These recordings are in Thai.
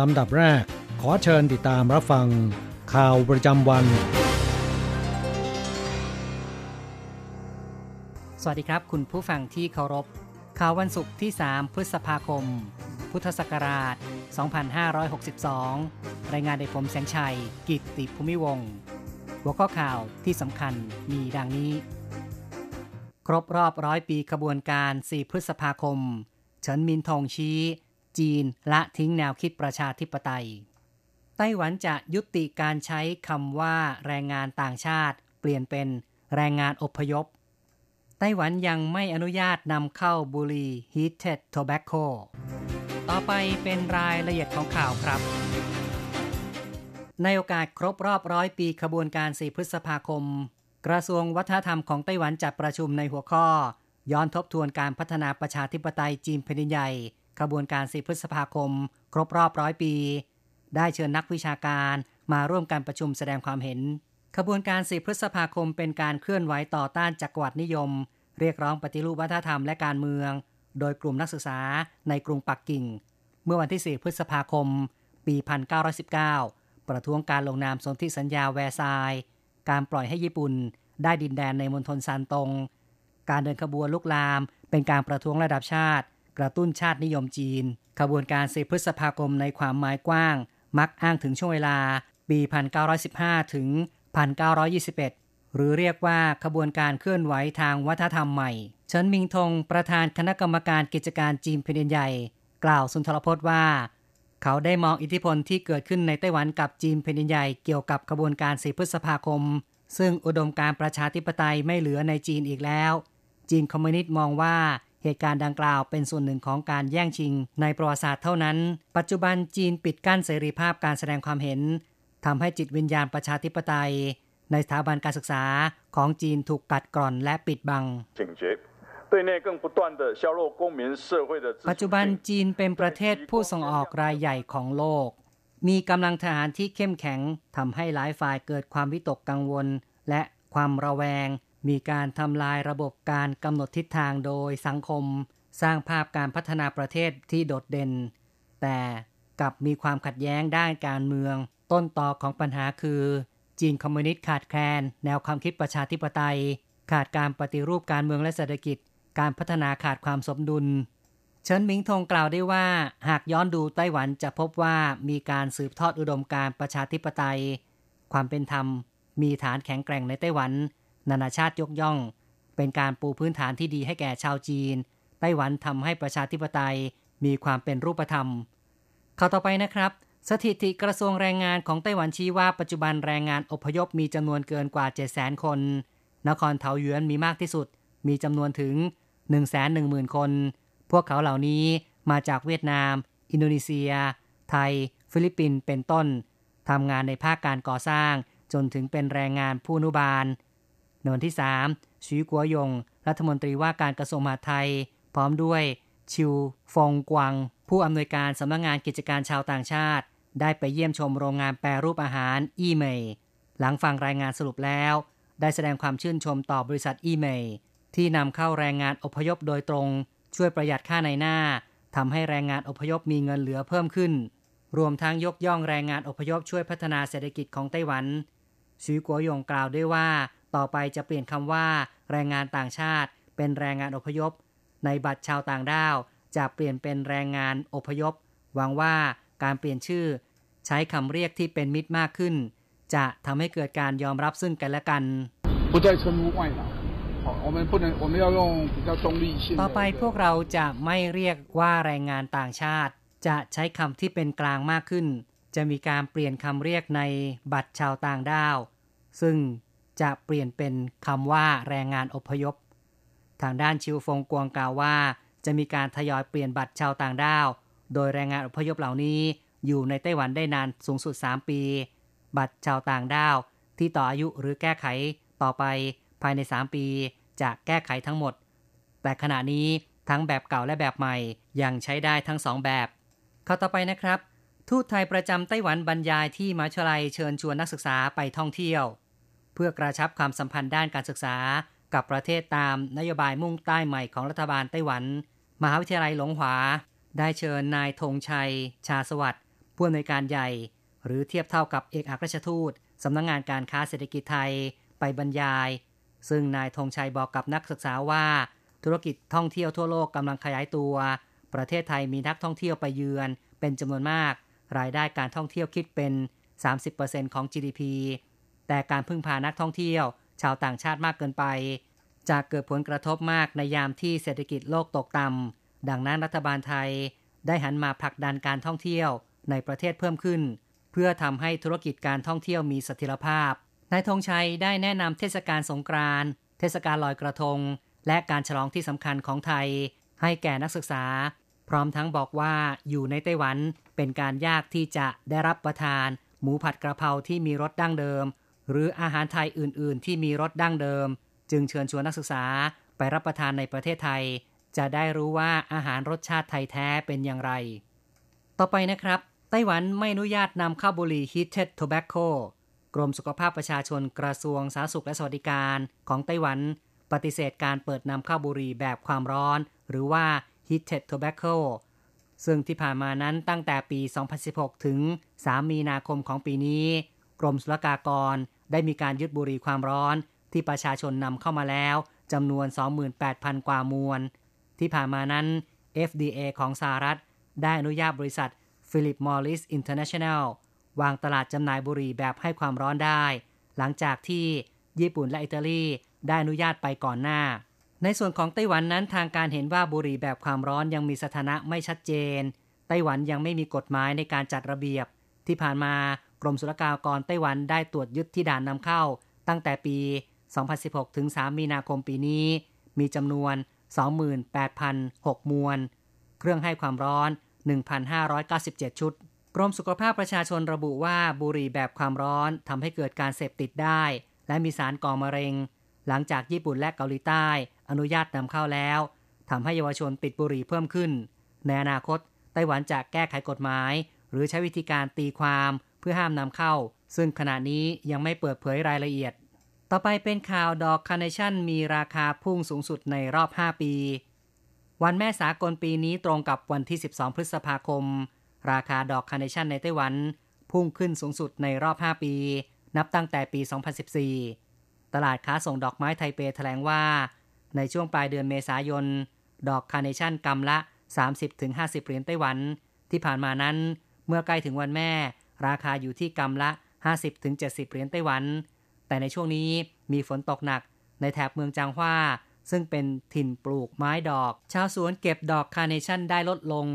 ลำดับแรก ขอเชิญติดตามรับฟัง ข่าวประจำวัน สวัสดีครับ คุณผู้ฟังที่เคารพ ข่าววันศุกร์ที่ 3 พฤษภาคม พุทธศักราช 2562 รายงานโดยผมแสงชัย กิตติภูมิวงศ์หัวข้อข่าวที่สำคัญมีดังนี้ ครบรอบร้อยปีขบวนการ 4 พฤษภาคม เฉินมินทองชี้ จีนละทิ้งแนวคิดประชาธิปไตย ไต้หวันจะยุติการใช้คำว่าแรงงานต่างชาติ เปลี่ยนเป็นแรงงานอพยพ ไต้หวันยังไม่อนุญาตนำเข้าบุหรี่ heated tobacco ต่อไปเป็นรายละเอียดของข่าวครับในโอกาสครบรอบร้อยปีขบวนการ 4 พฤษภาคม กระทรวงวัฒนธรรมของไต้หวันจัดประชุมในหัวข้อ ย้อนทบทวนการพัฒนาประชาธิปไตยจีนแผ่นดินใหญ่ ขบวนการ4พฤษภาคม ครบรอบร้อยปี ได้เชิญนักวิชาการมาร่วมการประชุมแสดงความเห็น ขบวนการ4พฤษภาคมเป็นการเคลื่อนไหวต่อต้านจักรวรรดินิยม เรียกร้องปฏิรูปวัฒนธรรมและการเมือง โดยกลุ่มนักศึกษาในกรุงปักกิ่ง เมื่อวันที่ 4 พฤษภาคม ปี 1919 ประท้วงการลงนามสนธิสัญญาแวร์ซายน์การปล่อยให้ญี่ปุ่นได้ดินแดนในมณฑลซานตง การเดินขบวนลุกลามเป็นการประท้วงระดับชาติ กระตุ้นชาตินิยมจีน ขบวนการ4พฤษภาคมในความหมายกว้าง มักอ้างถึงช่วงเวลา ปี 1915 ถึง 1921 หรือเรียกว่าขบวนการเคลื่อนไหวทางวัฒนธรรมใหม่เฉินมิงทงประธานคณะกรรมการกิจการจีนแผ่นดินใหญ่ กล่าวสุนทรพจน์ว่า เขาได้มองอิทธิพลที่เกิดขึ้นในไต้หวันกับจีนแผ่นดินใหญ่เกี่ยวกับขบวนการ4พฤษภาคม ซึ่งอุดมการประชาธิปไตยไม่เหลือในจีนอีกแล้ว จีนคอมมิวนิสต์มองว่า เหตุการณ์ดังกล่าวเป็นส่วนหนึ่งของการแย่งชิง ในประวัติศาสตร์เท่านั้น ปัจจุบันจีนปิดกั้นเสรีภาพการแสดงความเห็นทำให้จิตวิญญาณประชาธิปไตย ในสถาบันการศึกษาของจีนถูกกัดกร่อนและปิดบังปัจจุบันจีนเป็นประเทศผู้ส่งออกรายใหญ่ของโลก มีกำลังทหารที่เข้มแข็งทำให้หลายฝ่ายเกิดความวิตกกังวล และความระแวง มีการทำลายระบบการกำหนดทิศทางโดยสังคม สร้างภาพการพัฒนาประเทศที่โดดเด่น แต่กลับมีความขัดแย้งด้านการเมือง ต้นตอของปัญหาคือ จีนคอมมิวนิสต์ขาดแคลน แนวความคิดประชาธิปไตย ขาดการปฏิรูปการเมืองและเศรษฐกิจ การพัฒนาขาดความสมดุล เฉินหมิงทงกล่าวได้ว่า หากย้อนดูไต้หวันจะพบว่ามีการสืบทอดอุดมการประชาธิปไตย ความเป็นธรรม มีฐานแข็งแกร่งในไต้หวัน นานาชาติยกย่อง เป็นการปูพื้นฐานที่ดีให้แก่ชาวจีน ไต้หวันทำให้ประชาธิปไตยมีความเป็นรูปธรรม ข่าวต่อไปนะครับ สถิติกระทรวงแรงงานของไต้หวันชี้ว่าปัจจุบันแรงงานอพยพมีจำนวนเกินกว่า 700,000 คน นครเทาหยวนมีมากที่สุด มีจำนวนถึง 110,000 คน พวกเขาเหล่านี้มาจากเวียดนาม อินโดนีเซีย ไทย ฟิลิปปินส์เป็นต้นทำงานในภาคการก่อสร้างจนถึงเป็นแรงงานผู้อนุบาล ในวันที่3ชีกัวยง รัฐมนตรีว่าการกระทรวงมหาดไทย พร้อมด้วยชิวฟงกวางผู้อำนวยการสำนักงานกิจการชาวต่างชาติ ได้ไปเยี่ยมชมโรงงานแปรรูปอาหารอี้เหม่ยหลังฟังรายงานสรุปแล้ว ได้แสดงความชื่นชมต่อบริษัทอีเมย์ที่นำเข้าแรงงานอพยพโดยตรง ช่วยประหยัดค่าในหน้าทำให้แรงงานอพยพมีเงินเหลือเพิ่มขึ้น รวมทั้งยกย่องแรงงานอพยพช่วยพัฒนาเศรษฐกิจของไต้หวันชีกัวยงกล่าวด้วยว่า ต่อไปจะเปลี่ยนคำว่า แรงงานต่างชาติ เป็นแรงงานอพยพ ในบัตรชาวต่างด้าว จะเปลี่ยนเป็นแรงงานอพยพ หวังว่าการเปลี่ยนชื่อ ใช้คำเรียกที่เป็นมิตรมากขึ้น จะทำให้เกิดการยอมรับซึ่งกันและกัน不再称呼外劳好我们不能我们要用比较中立性ต่อไปพวกเราจะไม่เรียกว่าแรงงานต่างชาติ จะใช้คำที่เป็นกลางมากขึ้น จะมีการเปลี่ยนคำเรียกในบัตรชาวต่างด้าว ซึ่ง จะเปลี่ยนเป็นคำว่าแรงงานอพยพ ทางด้านชิวฟงกวงกล่าวว่า จะมีการทยอยเปลี่ยนบัตรชาวต่างด้าว โดยแรงงานอพยพเหล่านี้อยู่ในไต้หวันได้นานสูงสุด 3 ปี บัตรชาวต่างด้าวที่ต่ออายุหรือแก้ไขต่อไปภายใน 3 ปีจะแก้ไขทั้งหมด แต่ขณะนี้ทั้งแบบเก่าและแบบใหม่ยังใช้ได้ทั้งสองแบบข้าต่อไปนะครับ ทูตไทยประจำไต้หวันบรรยายที่มหาวิทยาลัยเชิญชวนนักศึกษาไปท่องเที่ยว พื่อกระชับความสัมพันธ์ด้านการศึกษา กับประเทศตามนโยบายมุ่งใต้ใหม่ของรัฐบาลไต้หวัน มหาวิทยาลัยหลงหวา ได้เชิญนายธงชัย ชาสวัสดิ์ผู้อำนวยการใหญ่ หรือเทียบเท่ากับเอกอัครราชทูตสำนักงงานการค้าเศรษฐกิจไทยไปบรรยาย ซึ่งนายธงชัยบอกกับนักศึกษาว่า ธุรกิจท่องเที่ยวทั่วโลกกำลังขยายตัว ประเทศไทยมีนักท่องเที่ยวไปเยือน เป็นจำนวนมาก รายได้การท่องเที่ยวคิดเป็น 30%ของ GDP แต่การพึ่งพานักท่องเที่ยว ชาวต่างชาติมากเกินไป จะเกิดผลกระทบมากในยามที่เศรษฐกิจโลกตกต่ำดังนั้นรัฐบาลไทย ได้หันมาผลักดันการท่องเที่ยวในประเทศเพิ่มขึ้น เพื่อทำให้ธุรกิจการท่องเที่ยวมีสถิรภาพนายธงชัยได้แนะนำเทศกาลสงกรานต์เทศกาลลอยกระทง และการฉลองที่สำคัญของไทย ให้แก่นักศึกษา พร้อมทั้งบอกว่าอยู่ในไต้หวันเป็นการยากที่จะได้รับประทาน หมูผัดกระเพราที่มีรสดั้งเดิม หรืออาหารไทยอื่น ๆ ที่มีรสดั้งเดิม จึงเชิญชวนนักศึกษาไปรับประทานในประเทศไทย จะได้รู้ว่าอาหารรสชาติไทยแท้เป็นอย่างไร ต่อไปนะครับ ไต้หวันไม่อนุญาตนำข้าวบุหรี่ Heated Tobacco กรมสุขภาพประชาชนกระทรวงสาธารณสุขและสวัสดิการของไต้หวัน ปฏิเสธการเปิดนำข้าวบุหรี่แบบความร้อน หรือว่า Heated Tobacco ซึ่งที่ผ่านมานั้นตั้งแต่ปี 2016 ถึง3มีนาคมของปีนี้ กรมศุลกากร ได้มีการยึดบุหรี่ความร้อนที่ประชาชนนำเข้ามาแล้วจำนวน 28,000 กว่ามวน ที่ผ่านมานั้น FDA ของสหรัฐ ได้อนุญาตบริษัท Philip Morris International วางตลาดจำหน่ายบุหรี่แบบให้ความร้อนได้ หลังจากที่ญี่ปุ่นและอิตาลีได้อนุญาตไปก่อนหน้า ในส่วนของไต้หวันนั้นทางการเห็นว่าบุหรี่แบบความร้อนยังมีสถานะไม่ชัดเจน ไต้หวันยังไม่มีกฎหมายในการจัดระเบียบ ที่ผ่านมา กรมศุลกากรไต้หวันได้ตรวจยึดที่ด่านนำเข้า ตั้งแต่ปี 2016 ถึง 3 มีนาคมปีนี้ มีจำนวน 28,006 มวล เครื่องให้ความร้อน 1,597 ชุด กรมสุขภาพประชาชนระบุว่าบุหรี่แบบความร้อนทำให้เกิดการเสพติดได้ และมีสารก่อมะเร็ง หลังจากญี่ปุ่นและเกาหลีใต้ อนุญาตนำเข้าแล้วทำให้เยาวชนติดบุหรี่เพิ่มขึ้น ในอนาคตไต้หวันจะแก้ไขกฎหมาย หรือใช้วิธีการตีความ เพื่อห้ามนำเข้า ซึ่งขณะนี้ยังไม่เปิดเผยรายละเอียด ต่อไปเป็นข่าวดอกคาร์เนชั่นมีราคาพุ่งสูงสุดในรอบ 5 ปี วันแม่สากลปีนี้ตรงกับวันที่ 12 พฤษภาคม ราคาดอกคาร์เนชั่นในไต้หวัน พุ่งขึ้นสูงสุดในรอบ 5 ปี นับตั้งแต่ปี 2014 ตลาดค้าส่งดอกไม้ไทเปแถลงว่า ในช่วงปลายเดือนเมษายน ดอกคาร์เนชั่นกำละ 30-50 เหรียญไต้หวัน ที่ผ่านมานั้น เมื่อใกล้ถึงวันแม่ ราคาอยู่ที่กำละ 50-70 เหรียญไต้หวัน แต่ในช่วงนี้มีฝนตกหนักในแถบเมืองจางฮวาซึ่งเป็นถิ่นปลูกไม้ดอก ชาวสวนเก็บดอกคาร์เนชั่นได้ลดลง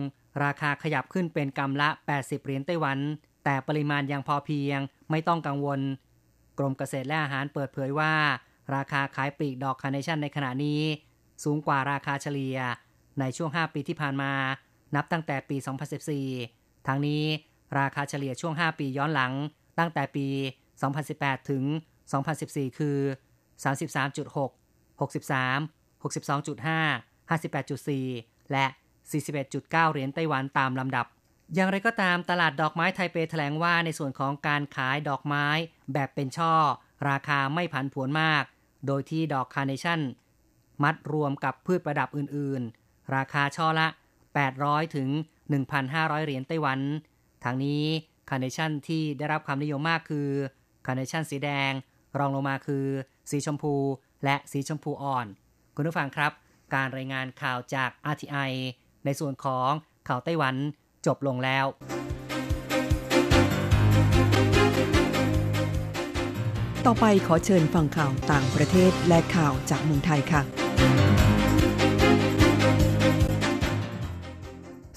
ราคาขยับขึ้นเป็นกำละ 80 เหรียญไต้หวัน แต่ปริมาณยังพอเพียงไม่ต้องกังวล กรมเกษตรและอาหารเปิดเผยว่า ราคาขายปลีกดอกคาร์เนชั่นในขณะนี้ สูงกว่าราคาเฉลี่ย ในช่วง 5 ปีที่ผ่านมา นับตั้งแต่ปี 2014 ทั้งนี้ ราคาเฉลี่ยช่วง 5 ปีย้อนหลัง ตั้งแต่ปี 2018 ถึง 2014 คือ 33.6 63 62.5 58.4 และ 41.9 เหรียญไต้หวันตามลำดับ อย่างไรก็ตามตลาดดอกไม้ไทเปแถลงว่าในส่วนของการขายดอกไม้แบบเป็นช่อ ราคาไม่ผันผวนมาก โดยที่ดอกคาร์เนชั่น มัดรวมกับพืชประดับอื่น ๆ ราคาช่อละ 800 ถึง 1,500 เหรียญไต้หวัน ทางนี้คาร์เนชั่นที่ได้รับความนิยมมากคือคาร์เนชั่นสีแดง รองลงมาคือ สีชมพู และสีชมพูอ่อน คุณผู้ฟังครับ การรายงานข่าวจาก RTI ในส่วนของข่าวไต้หวันจบลงแล้ว ต่อไปขอเชิญฟังข่าวต่างประเทศและข่าวจากเมืองไทยค่ะ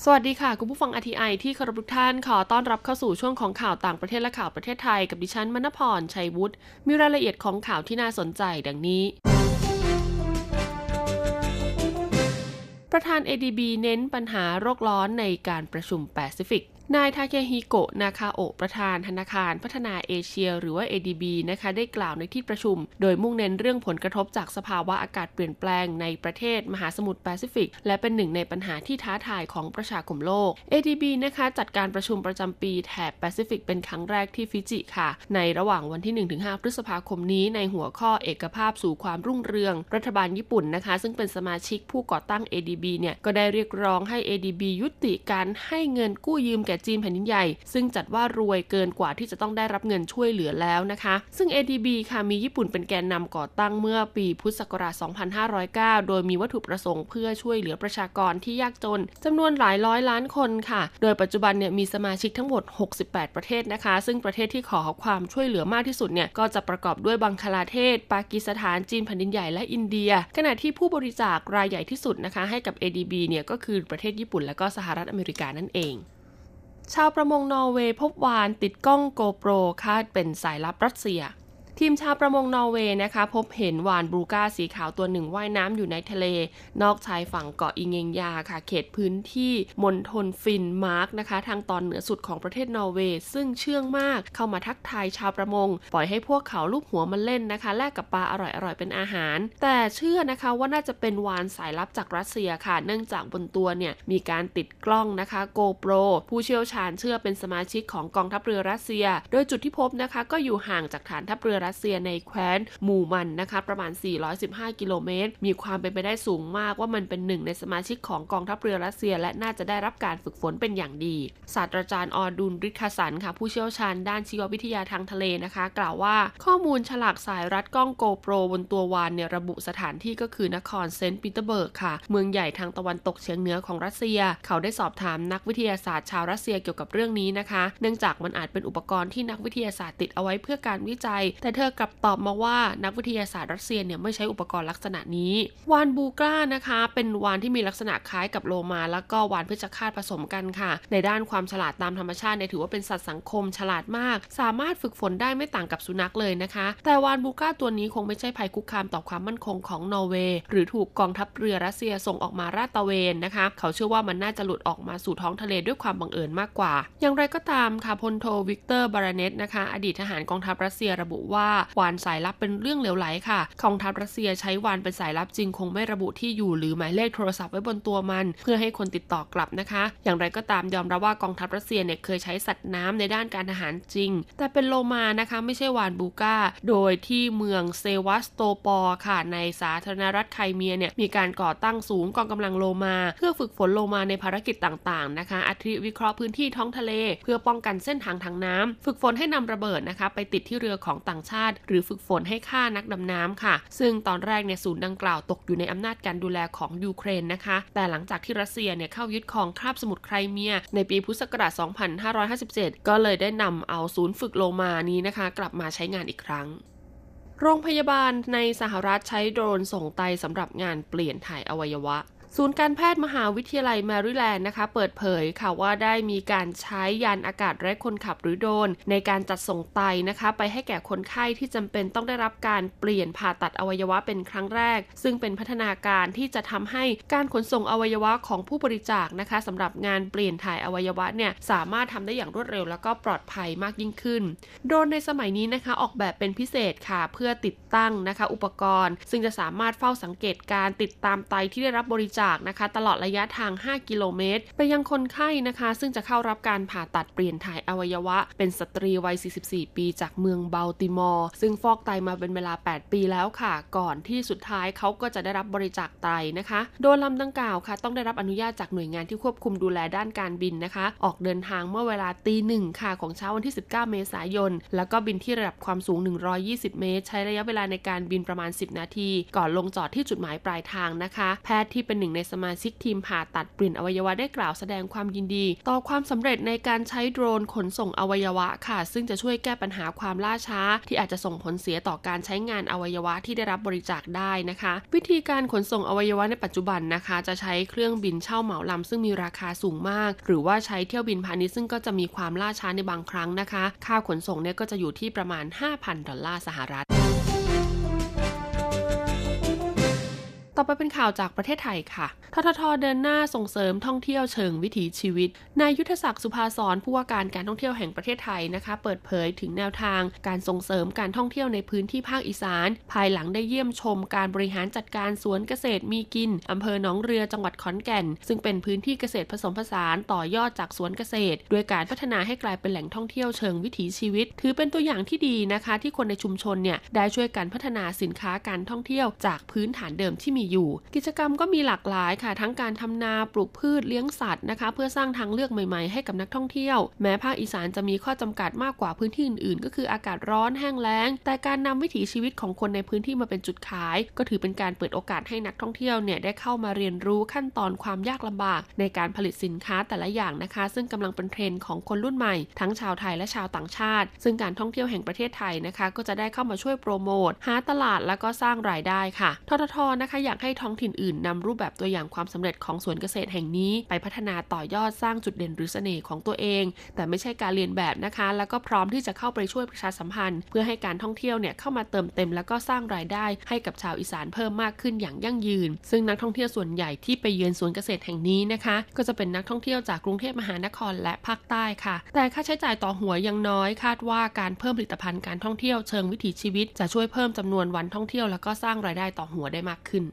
สวัสดีค่ะ คุณผู้ฟังอทีไอที่เคารพทุกท่านขอต้อนรับเข้าสู่ช่วงของข่าวต่างประเทศและข่าวประเทศไทย กับดิฉันมณพรชัยวุฒิมีรายละเอียดของข่าวที่น่าสนใจดังนี้ ประธาน ADB เน้นปัญหาโลกร้อนในการประชุมแปซิฟิก นายทาเคฮิโกะ นาคาโอะประธานธนาคารพัฒนาเอเชีย หรือว่า ADB นะคะได้กล่าวในที่ประชุม โดยมุ่งเน้นเรื่องผลกระทบจากสภาวะอากาศเปลี่ยนแปลงในประเทศมหาสมุทรแปซิฟิก และเป็นหนึ่งในปัญหาที่ท้าทายของประชาคมโลก ADB นะคะจัดการประชุมประจำปีแถบแปซิฟิกเป็นครั้งแรกที่ฟิจิค่ะ ในระหว่างวันที่ 1-5 พฤษภาคมนี้ในหัวข้อเอกภาพสู่ความรุ่งเรือง รัฐบาลญี่ปุ่นนะคะ ซึ่งเป็นสมาชิกผู้ก่อตั้ง ADB เนี่ยก็ได้เรียกร้องให้ ADB ยุติการให้เงินกู้ยืมแก่จีนแผ่นดินใหญ่ ซึ่งจัดว่ารวยเกินกว่าที่จะต้องได้รับเงินช่วยเหลือแล้วนะคะ ซึ่ง ADB ค่ะมีญี่ปุ่นเป็นแกนนำก่อตั้งเมื่อปีพุทธศักราช 2509 โดยมีวัตถุประสงค์เพื่อช่วยเหลือประชากรที่ยากจนจำนวนหลายร้อยล้านคนค่ะ โดยปัจจุบันเนี่ยมีสมาชิกทั้งหมด 68 ประเทศนะคะ ซึ่งประเทศที่ขอความช่วยเหลือมากที่สุดเนี่ยก็จะประกอบด้วยบังคลาเทศ ปากีสถาน จีนแผ่นดินใหญ่และอินเดีย ขณะที่ผู้บริจาครายใหญ่ที่สุดนะคะ ให้กับ ADB เนี่ยก็คือประเทศญี่ปุ่นและก็สหรัฐอเมริกานั่นเอง ชาวประมงนอร์เวย์พบวานติดกล้องโกโปรคาดเป็นสายลับรัสเซีย ทีมชาวประมงนอร์เวย์นะคะ พบเห็นวานบรูก้าสีขาวตัวหนึ่งว่ายน้ำอยู่ในทะเล นอกชายฝั่งเกาะอิงเงงยาค่ะ เขตพื้นที่มณฑลฟินมาร์กนะคะ ทางตอนเหนือสุดของประเทศนอร์เวย์ ซึ่งเชื่องมากเข้ามาทักทายชาวประมง ปล่อยให้พวกเขาลูบหัวมันเล่นนะคะ แลกกับปลาอร่อยๆเป็นอาหาร แต่เชื่อนะคะว่าน่าจะเป็นวาฬสายลับจากรัสเซียค่ะ เนื่องจากบนตัวเนี่ยมีการติดกล้องนะคะ GoPro ผู้เชี่ยวชาญเชื่อเป็นสมาชิกของกองทัพเรือรัสเซีย โดยจุดที่พบนะคะ ก็อยู่ห่างจากฐานทัพเรือรัสเซียในแคว้นมูร์มันสค์นะคะประมาณ 415 กิโลเมตร มีความเป็นไปได้สูงมากว่ามันเป็นหนึ่งในสมาชิกของกองทัพเรือรัสเซีย และน่าจะได้รับการฝึกฝนเป็นอย่างดี ศาสตราจารย์ออดุลริคสันค่ะ ผู้เชี่ยวชาญด้านชีววิทยาทางทะเลนะคะ กล่าวว่าข้อมูลฉลากสายรัดกล้อง GoPro บนตัววาฬเนี่ยระบุสถานที่ก็คือนครเซนต์ปีเตอร์เบิร์กค่ะ เมืองใหญ่ทางตะวันตกเฉียงเหนือของรัสเซีย เขาได้สอบถามนักวิทยาศาสตร์ชาวรัสเซียเกี่ยวกับเรื่องนี้นะคะ เนื่องจากมันอาจเป็นอุปกรณ์ที่นักวิทยาศาสตร์ติดเอาไว้เพื่อการวิจัย แต่เธอกลับตอบมาว่านักวิทยาศาสตร์รัสเซียเนี่ยไม่ใช้อุปกรณ์ลักษณะนี้ วาฬเบลูกานะคะ เป็นวาฬที่มีลักษณะคล้ายกับโลมา แล้วก็วาฬเพชฌฆาตผสมกันค่ะ ในด้านความฉลาดตามธรรมชาติเนี่ยถือว่าเป็นสัตว์สังคมฉลาดมาก สามารถฝึกฝนได้ไม่ต่างกับสุนัขเลยนะคะ แต่วาฬเบลูกาตัวนี้คงไม่ใช่ภัยคุกคามต่อความมั่นคงของนอร์เวย์หรือถูกกองทัพเรือรัสเซียส่งออกมาลาดตระเวนนะคะ เขาเชื่อว่ามันน่าจะหลุดออกมาสู่ท้องทะเลด้วยความบังเอิญมากกว่า อย่างไรก็ตามค่ะพลโทวิกเตอร์บาราเนตส์นะคะ อดีตทหารกองทัพรัสเซียระบุว่าวาฬสายลับเป็นเรื่องเหลวไหลค่ะกองทัพรัสเซียใช้วาฬเป็นสายลับจริงคงไม่ระบุที่อยู่หรือหมายเลขโทรศัพท์ไว้บนตัวมัน เพื่อให้คนติดต่อกลับนะคะ อย่างไรก็ตามยอมรับว่ากองทัพรัสเซียเนี่ยเคยใช้สัตว์น้ำในด้านการทหารจริง แต่เป็นโลมานะคะไม่ใช่วาฬเบลูกาโดยที่เมืองเซวัสโตโปลค่ะ ในสาธารณรัฐไครเมียเนี่ยมีการก่อตั้งศูนย์กองกำลังโลมา เพื่อฝึกฝนโลมาในภารกิจต่างๆนะคะอาทิวิเคราะห์พื้นที่ท้องทะเล เพื่อป้องกันเส้นทางทางน้ำฝึกฝนให้นำระเบิดนะคะ ไปติดที่เรือของต่างชาติหรือฝึกฝนให้ฆ่านักดำน้ำค่ะ ซึ่งตอนแรกเนี่ยศูนย์ดังกล่าวตกอยู่ในอำนาจการดูแลของยูเครนนะคะ แต่หลังจากที่รัสเซียเนี่ยเข้ายึดครองคาบสมุทรไครเมีย ในปีพุทธศักราช 2557 ก็เลยได้นำเอาศูนย์ฝึกโลมานี้นะคะ กลับมาใช้งานอีกครั้งโรงพยาบาลในสหรัฐใช้โดรนส่งไตสำหรับงานเปลี่ยนถ่ายอวัยวะ ศูนย์การแพทย์มหาวิทยาลัยแมริแลนด์นะคะ เปิดเผยค่ะว่าได้มีการใช้ยานอากาศไร้คนขับหรือโดรนในการจัดส่งไตนะคะ ไปให้แก่คนไข้ที่จำเป็นต้องได้รับการเปลี่ยนผ่าตัดอวัยวะเป็นครั้งแรก ซึ่งเป็นพัฒนาการที่จะทำให้การขนส่งอวัยวะของผู้บริจาคนะคะสำหรับงานเปลี่ยนถ่ายอวัยวะเนี่ยสามารถทำได้อย่างรวดเร็ว แล้วก็ปลอดภัยมากยิ่งขึ้น โดรนในสมัยนี้นะคะออกแบบเป็นพิเศษค่ะเพื่อติดตั้งนะคะ อุปกรณ์ ซึ่งจะสามารถเฝ้าสังเกตการติดตามไตที่ได้รับบริจาคนะคะ ตลอดระยะทาง 5 กิโลเมตร ไปยังคนไข้นะคะ ซึ่งจะเข้ารับการผ่าตัดเปลี่ยนถ่ายอวัยวะ เป็นสตรีวัย 44 ปี จากเมืองเบลติมอร์ ซึ่งฟอกไตมาเป็นเวลา 8 ปีแล้วค่ะ ก่อนที่สุดท้ายเขาก็จะได้รับบริจาคไตนะคะ โดยลำดังกล่าวค่ะ ต้องได้รับอนุญาตจากหน่วยงานที่ควบคุมดูแลด้านการบินนะคะ ออกเดินทางเมื่อเวลาตีหนึ่งค่ะของเช้าวันที่ 19 เมษายน แล้วก็บินที่ระดับความสูง 120 เมตร ใช้ระยะเวลาในการบินประมาณ 10 นาที ก่อนลงจอดที่จุดหมายปลายทางนะคะ แพทย์ที่เป็นหนึ่งนึ่งในสมาชิกทีมผ่าตัดเปลี่ยนอวัยวะได้กล่าวแสดงความยินดี ต่อความสำเร็จในการใช้โดรนขนส่งอวัยวะค่ะ ซึ่งจะช่วยแก้ปัญหาความล่าช้า ที่อาจจะส่งผลเสียต่อการใช้งานอวัยวะที่ได้รับบริจาคได้นะคะ วิธีการขนส่งอวัยวะในปัจจุบันนะคะ จะใช้เครื่องบินเช่าเหมาลำซึ่งมีราคาสูงมาก หรือว่าใช้เที่ยวบินพาณิชย์ซึ่งก็จะมีความล่าช้าในบางครั้งนะคะ ค่าขนส่งเนี่ยก็จะอยู่ที่ประมาณ 5,000 ดอลลาร์สหรัฐ ต่อไปเป็นข่าวจากประเทศไทยค่ะ ทททเดินหน้าส่งเสริมท่องเที่ยวเชิงวิถีชีวิต นายยุทธศักดิ์สุภาสรผู้ว่าการการท่องเที่ยวแห่งประเทศไทยนะคะ เปิดเผยถึงแนวทางการส่งเสริมการท่องเที่ยวในพื้นที่ภาคอีสาน ภายหลังได้เยี่ยมชมการบริหารจัดการสวนเกษตรมีกินอำเภอหนองเรือจังหวัดขอนแก่น ซึ่งเป็นพื้นที่เกษตรผสมผสานต่อยอดจากสวนเกษตร ด้วยการพัฒนาให้กลายเป็นแหล่งท่องเที่ยวเชิงวิถีชีวิต ถือเป็นตัวอย่างที่ดีนะคะ ที่คนในชุมชนเนี่ยได้ช่วยกันพัฒนาสินค้าการท่องเที่ยวจากพื้นฐานเดิมที่มีอยู่ กิจกรรมก็มีหลากหลายค่ะ ทั้งการทำนาปลูกพืชเลี้ยงสัตว์นะคะ เพื่อสร้างทางเลือกใหม่ๆ ให้กับนักท่องเที่ยว แม้ภาคอีสานจะมีข้อจำกัดมากกว่าพื้นที่อื่นๆ ก็คืออากาศร้อนแห้งแล้ง แต่การนำวิถีชีวิตของคนในพื้นที่มาเป็นจุดขาย ก็ถือเป็นการเปิดโอกาสให้นักท่องเที่ยวเนี่ยได้เข้ามาเรียนรู้ขั้นตอนความยากลำบาก ในการผลิตสินค้าแต่ละอย่างนะคะ ซึ่งกำลังเป็นเทรนด์ของคนรุ่นใหม่ ทั้งชาวไทยและชาวต่างชาติ ซึ่งการท่องเที่ยวแห่งประเทศไทยนะคะ ก็จะได้เข้ามาช่วยโปรโมทหาตลาดแล้วก็สร้างรายได้ค่ะทททนะคะอยากให้ท้องถิ่นอื่นนำรูปแบบตัวอย่างความสำเร็จของสวนเกษตรแห่งนี้ ไปพัฒนาต่อยอดสร้างจุดเด่นหรือเสน่ห์ของตัวเอง แต่ไม่ใช่การเรียนแบบนะคะ แล้วก็พร้อมที่จะเข้าไปช่วยประชาสัมพันธ์ เพื่อให้การท่องเที่ยวเนี่ยเข้ามาเติมเต็ม แล้วก็สร้างรายได้ให้กับชาวอีสานเพิ่มมากขึ้นอย่างยั่งยืน ซึ่งนักท่องเที่ยวส่วนใหญ่ที่ไปเยือนสวนเกษตรแห่งนี้นะคะ ก็จะเป็นนักท่องเที่ยวจากกรุงเทพมหานครและภาคใต้ค่ะ แต่ค่าใช้จ่ายต่อหัวยังน้อย คาดว่าการเพิ่มผลิตภัณฑ์การท่องเที่ยวเชิงวิถีชีวิต จะช่วยเพิ่มจำนวนวันท่องเที่ยว แล้วก็สร้างรายได้ต่อหัวได้มากขึ้น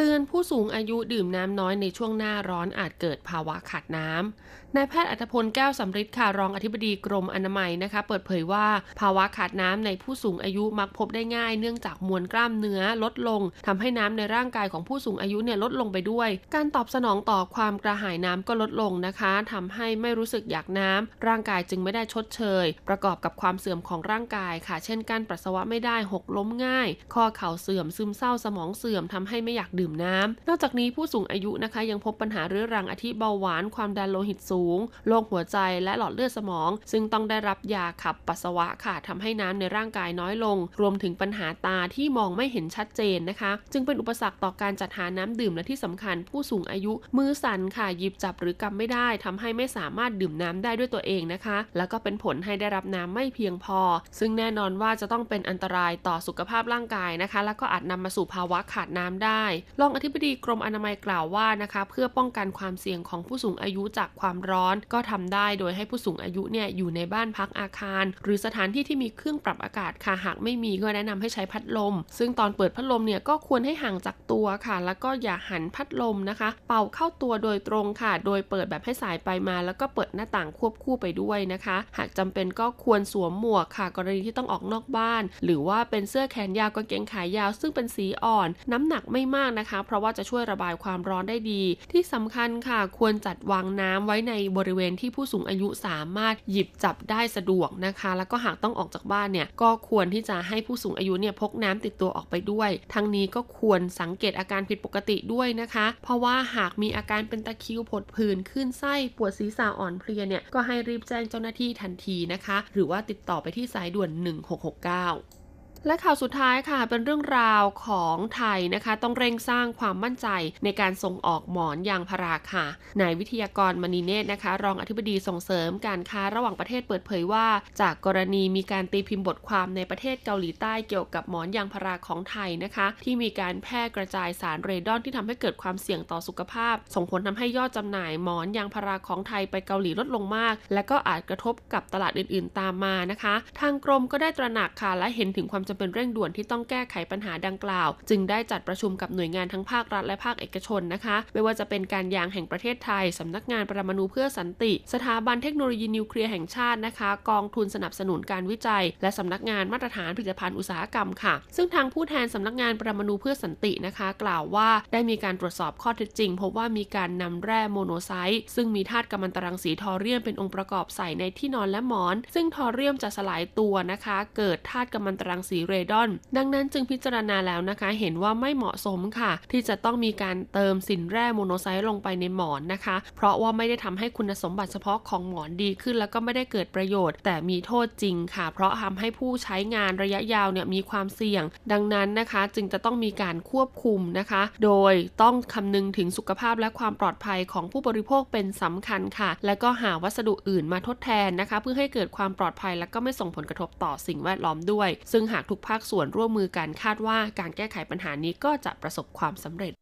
ตือนผู้สูงอายุดื่มน้ำน้อยในช่วงหน้าร้อนอาจเกิดภาวะขาดน้ำนายแพทย์อัธพลแก้วสำริดค่ะรองอธิบดีกรมอนามัยนะคะ เปิดเผยว่าภาวะขาดน้ำในผู้สูงอายุมักพบได้ง่าย เนื่องจากมวลกล้ามเนื้อลดลงทำให้น้ำในร่างกายของผู้สูงอายุเนี่ยลดลงไปด้วย การตอบสนองต่อความกระหายน้ำก็ลดลงนะคะทำให้ไม่รู้สึกอยากน้ำร่างกายจึงไม่ได้ชดเชย ประกอบกับความเสื่อมของร่างกายค่ะ เช่นการปัสสาวะไม่ได้หกล้มง่าย ข้อเข่าเสื่อมซึมเศร้าสมองเสื่อมทำให้ไม่อยากดื่มน้ำนอกจากนี้ผู้สูงอายุนะคะยังพบปัญหาเรื้อรังอาทิเบาหวาน ความดันโลหิตสูง โรคหัวใจและหลอดเลือดสมอง ซึ่งต้องได้รับยาขับปัสสาวะค่ะทำให้น้ำในร่างกายน้อยลง รวมถึงปัญหาตาที่มองไม่เห็นชัดเจนนะคะ จึงเป็นอุปสรรคต่อการจัดหาน้ำดื่มและที่สำคัญ ผู้สูงอายุมือสั่นค่ะหยิบจับหรือกำไม่ได้ทำให้ไม่สามารถดื่มน้ำได้ด้วยตัวเองนะคะ แล้วก็เป็นผลให้ได้รับน้ำไม่เพียงพอ ซึ่งแน่นอนว่าจะต้องเป็นอันตรายต่อสุขภาพร่างกายนะคะ แล้วก็อาจนำมาสู่ภาวะขาดน้ำได้รองอธิบดีกรมอนามัยกล่าวว่านะคะเพื่อป้องกันความเสี่ยงของผู้สูงอายุจากความร้อน ก็ทำได้โดยให้ผู้สูงอายุเนี่ยอยู่ในบ้านพักอาคาร หรือสถานที่ที่มีเครื่องปรับอากาศค่ะหากไม่มีก็แนะนำให้ใช้พัดลม ซึ่งตอนเปิดพัดลมเนี่ยก็ควรให้ห่างจากตัวค่ะ แล้วก็อย่าหันพัดลมนะคะ เป่าเข้าตัวโดยตรงค่ะ โดยเปิดแบบให้สายไปมา แล้วก็เปิดหน้าต่างควบคู่ไปด้วยนะคะ หากจำเป็นก็ควรสวมหมวกค่ะ กรณีที่ต้องออกนอกบ้าน หรือว่าเป็นเสื้อแขนยาวกางเกงขายาว ซึ่งเป็นสีอ่อน น้ำหนักไม่มากนะคะ เพราะว่าจะช่วยระบายความร้อนได้ดี ที่สำคัญค่ะ ควรจัดวางน้ำไว้ในบริเวณที่ผู้สูงอายุสามารถหยิบจับได้สะดวกนะคะ แล้วก็หากต้องออกจากบ้านเนี่ยก็ควรที่จะให้ผู้สูงอายุเนี่ยพกน้ำติดตัวออกไปด้วย ทั้งนี้ก็ควรสังเกตอาการผิดปกติด้วยนะคะ เพราะว่าหากมีอาการเป็นตะคิวผดผื่นขึ้นไส้ปวดศีรษะอ่อนเพลียเนี่ยก็ให้รีบแจ้งเจ้าหน้าที่ทันทีนะคะ หรือว่าติดต่อไปที่สายด่วน 1669 และข่าวสุดท้ายค่ะเป็นเรื่องราวของไทยนะคะ ต้องเร่งสร้างความมั่นใจในการส่งออกหมอนยางพาราค่ะนายวิทยากรมณีเนตรนะคะ รองอธิบดีส่งเสริมการค้าระหว่างประเทศเปิดเผยว่า จากกรณีมีการตีพิมพ์บทความในประเทศเกาหลีใต้เกี่ยวกับหมอนยางพาราของไทยนะคะ ที่มีการแพร่กระจายสารเรดอนที่ทำให้เกิดความเสี่ยงต่อสุขภาพ ส่งผลทำให้ยอดจำหน่ายหมอนยางพาราของไทยไปเกาหลีลดลงมาก และก็อาจกระทบกับตลาดอื่น ๆ ตามมานะคะ ทางกรมก็ได้ตระหนักค่ะและเห็นถึงความจำเป็นเร่งด่วนที่ต้องแก้ไขปัญหาดังกล่าว จึงได้จัดประชุมกับหน่วยงานทั้งภาครัฐและภาคเอกชนนะคะ ไม่ว่าจะเป็นการยางแห่งประเทศไทยสำนักงานปรมาณูเพื่อสันติ สถาบันเทคโนโลยีนิวเคลียร์แห่งชาตินะคะ กองทุนสนับสนุนการวิจัย และสำนักงานมาตรฐานผลิตภัณฑ์อุตสาหกรรมค่ะ ซึ่งทางผู้แทนสำนักงานปรมาณูเพื่อสันตินะคะ กล่าวว่าได้มีการตรวจสอบข้อเท็จจริงพบว่ามีการนำแร่โมนาไซต์ซึ่งมีธาตุกัมมันตรังสีทอเรียมเป็นองค์ประกอบใส่ในที่นอนและหมอน ซึ่งทอเรียมจะสลายตัวนะคะ เกิดธาตุกัมมันตรังสีเรดอน ดังนั้นจึงพิจารณาแล้วนะคะ เห็นว่าไม่เหมาะสมค่ะ ที่จะต้องมีการเติมสินแร่โมนาไซต์ลงไปในหมอนนะคะ เพราะว่าไม่ได้ทำให้คุณสมบัติเฉพาะของหมอนดีขึ้น แล้วก็ไม่ได้เกิดประโยชน์ แต่มีโทษจริงค่ะ เพราะทำให้ผู้ใช้งานระยะยาวเนี่ยมีความเสี่ยง ดังนั้นนะคะ จึงจะต้องมีการควบคุมนะคะ โดยต้องคำนึงถึงสุขภาพและความปลอดภัยของผู้บริโภคเป็นสำคัญค่ะ และก็หาวัสดุอื่นมาทดแทนนะคะ เพื่อให้เกิดความปลอดภัยและก็ไม่ส่งผลกระทบต่อสิ่งแวดล้อมด้วย ซึ่งหากทุกภาคส่วนร่วมมือกันคาดว่าการแก้ไขปัญหานี้ก็จะประสบความสำเร็จ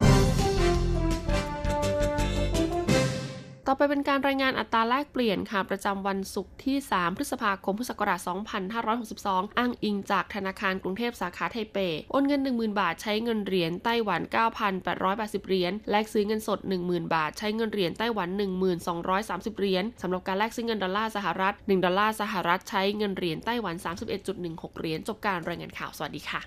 ต่อไปเป็นการรายงานอัตราแลกเปลี่ยนค่ะประจำวันศุกร์ที่ 3 พฤษภาคม พุทธศักราช 2562 อ้างอิงจากธนาคารกรุงเทพสาขาไทเป โอนเงิน 10,000 บาทใช้เงินเหรียญไต้หวัน 9,880 เหรียญ แลกซื้อเงินสด 10,000 บาท ใช้เงินเหรียญไต้หวัน 1,230 เหรียญ สำหรับการแลกซื้อเงินดอลลาร์สหรัฐ 1 ดอลลาร์สหรัฐใช้เงินเหรียญไต้หวัน 31.16 เหรียญ จบการรายงานข่าว สวัสดีค่ะ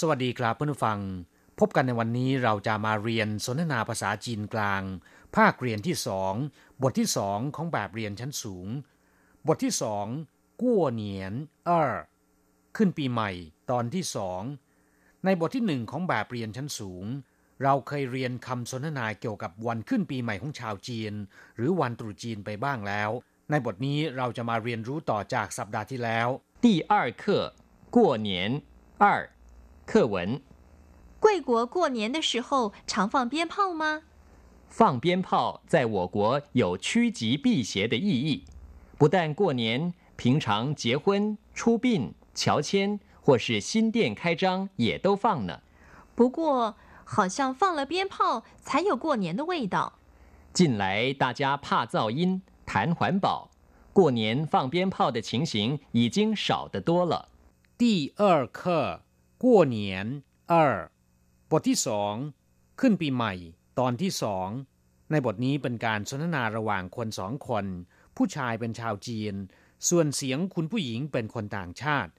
สวัสดีครับเพื่อนผู้ฟัง พบกันในวันนี้เราจะมาเรียนสนทนาภาษาจีนกลาง ภาคเรียนที่สองบทที่สองของแบบเรียนชั้นสูง บทที่สองกั้วเหนียนเออขึ้นปีใหม่ตอนที่สองในบทที่หนึ่งของแบบเรียนชั้นสูง เราเคยเรียนคำสนทนาเกี่ยวกับวันขึ้นปีใหม่ของชาวจีน หรือวันตรุษจีนไปบ้างแล้ว ในบทนี้เราจะมาเรียนรู้ต่อจากสัปดาห์ที่แล้ว第二课过年二 课文：贵国过年的时候常放鞭炮吗？放鞭炮在我国有趋吉避邪的意义，不但过年，平常结婚、出殡、乔迁或是新店开张也都放呢。不过，好像放了鞭炮才有过年的味道。近来大家怕噪音、谈环保，过年放鞭炮的情形已经少得多了。第二课。 กัวเหนียนเออบทที่สองขึ้นปีใหม่ ตอนที่สองในบทนี้เป็นการสนทนาระหว่างคนสองคน ผู้ชายเป็นชาวจีน ส่วนเสียงคุณผู้หญิงเป็นคนต่างชาติ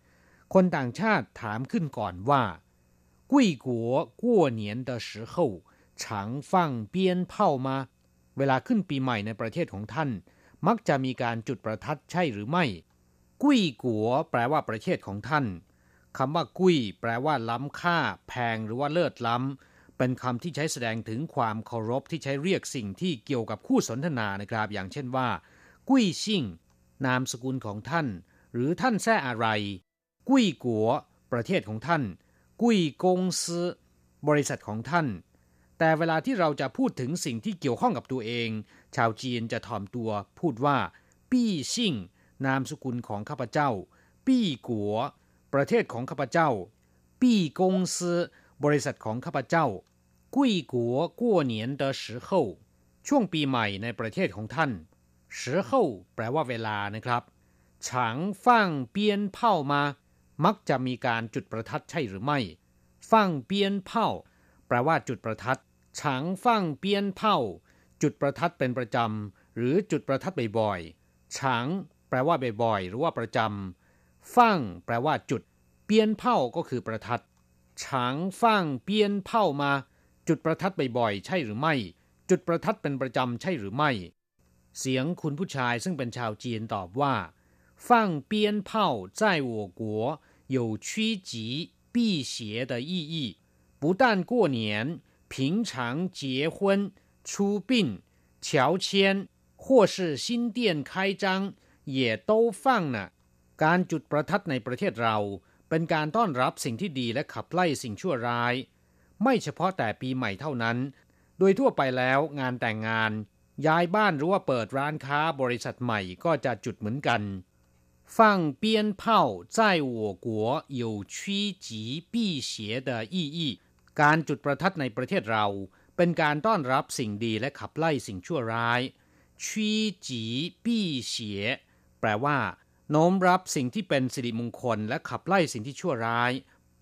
คนต่างชาติถามขึ้นก่อนว่า贵国过年的时候常放鞭炮吗เวลาขึ้นปีใหม่ในประเทศของท่าน มักจะมีการจุดประทัดใช่หรือไม่กุ้ยกัวแปลว่าประเทศของท่าน คำว่ากุ้ย แปลว่าล้ำค่า แพงหรือว่าเลิศล้ำ เป็นคำที่ใช้แสดงถึงความเคารพที่ใช้เรียกสิ่งที่เกี่ยวกับคู่สนทนานะครับ อย่างเช่นว่า กุ้ยซิ่ง นามสกุลของท่าน หรือท่านแท้อะไร กุ้ยกัว ประเทศของท่าน กุ้ยกงซือบริษัทของท่าน แต่เวลาที่เราจะพูดถึงสิ่งที่เกี่ยวข้องกับตัวเอง ชาวจีนจะถ่อมตัวพูดว่า ปี้ซิ่ง นามสกุลของข้าพเจ้า ปี้กัว ประเทศของข้าพเจ้า ปี้กงซือบริษัทของข้าพเจ้า กุ้ยกัวกัวเหนียนเดอสืช่วงปีใหม่ในประเทศของท่านสืเข้าแปลว่าเวลานะครับฉางฟั่งเปียนเผามา มักจะมีการจุดประทัดใช่หรือไม่ ฟั่งเปียนเผาแปลว่าจุดประทัดฉางฟั่งเปียนเผาจุดประทัดเป็นประจำหรือจุดประทัดบ่อยๆฉางแปลว่าบ่อยๆหรือว่าประจำ ฟั่งแปลว่าจุด เปียนเผ่าก็คือประทัดฉางฟั่งเปียนเผ่ามา จุดประทัดบ่อยๆใช่หรือไม่ จุดประทัดเป็นประจำใช่หรือไม่ เสียงคุณผู้ชายซึ่งเป็นชาวจีนตอบว่า放鞭炮在我国有趋吉避邪的意义不但过年平常结婚出殡乔迁或是新店开张也都放呢 การจุดประทัดในประเทศเรา เป็นการต้อนรับสิ่งที่ดีและขับไล่สิ่งชั่วร้าย ไม่เฉพาะแต่ปีใหม่เท่านั้น โดยทั่วไปแล้วงานแต่งงาน ย้ายบ้านหรือว่าเปิดร้านค้าบริษัทใหม่ก็จะจุดเหมือนกัน放鞭炮在我国有趋吉避邪的意义การจุดประทัดในประเทศเรา เป็นการต้อนรับสิ่งดีและขับไล่สิ่งชั่วร้ายชีจีปี้เสียแปลว่า โน้มรับสิ่งที่เป็นสิริมงคลและขับไล่สิ่งที่ชั่วร้าย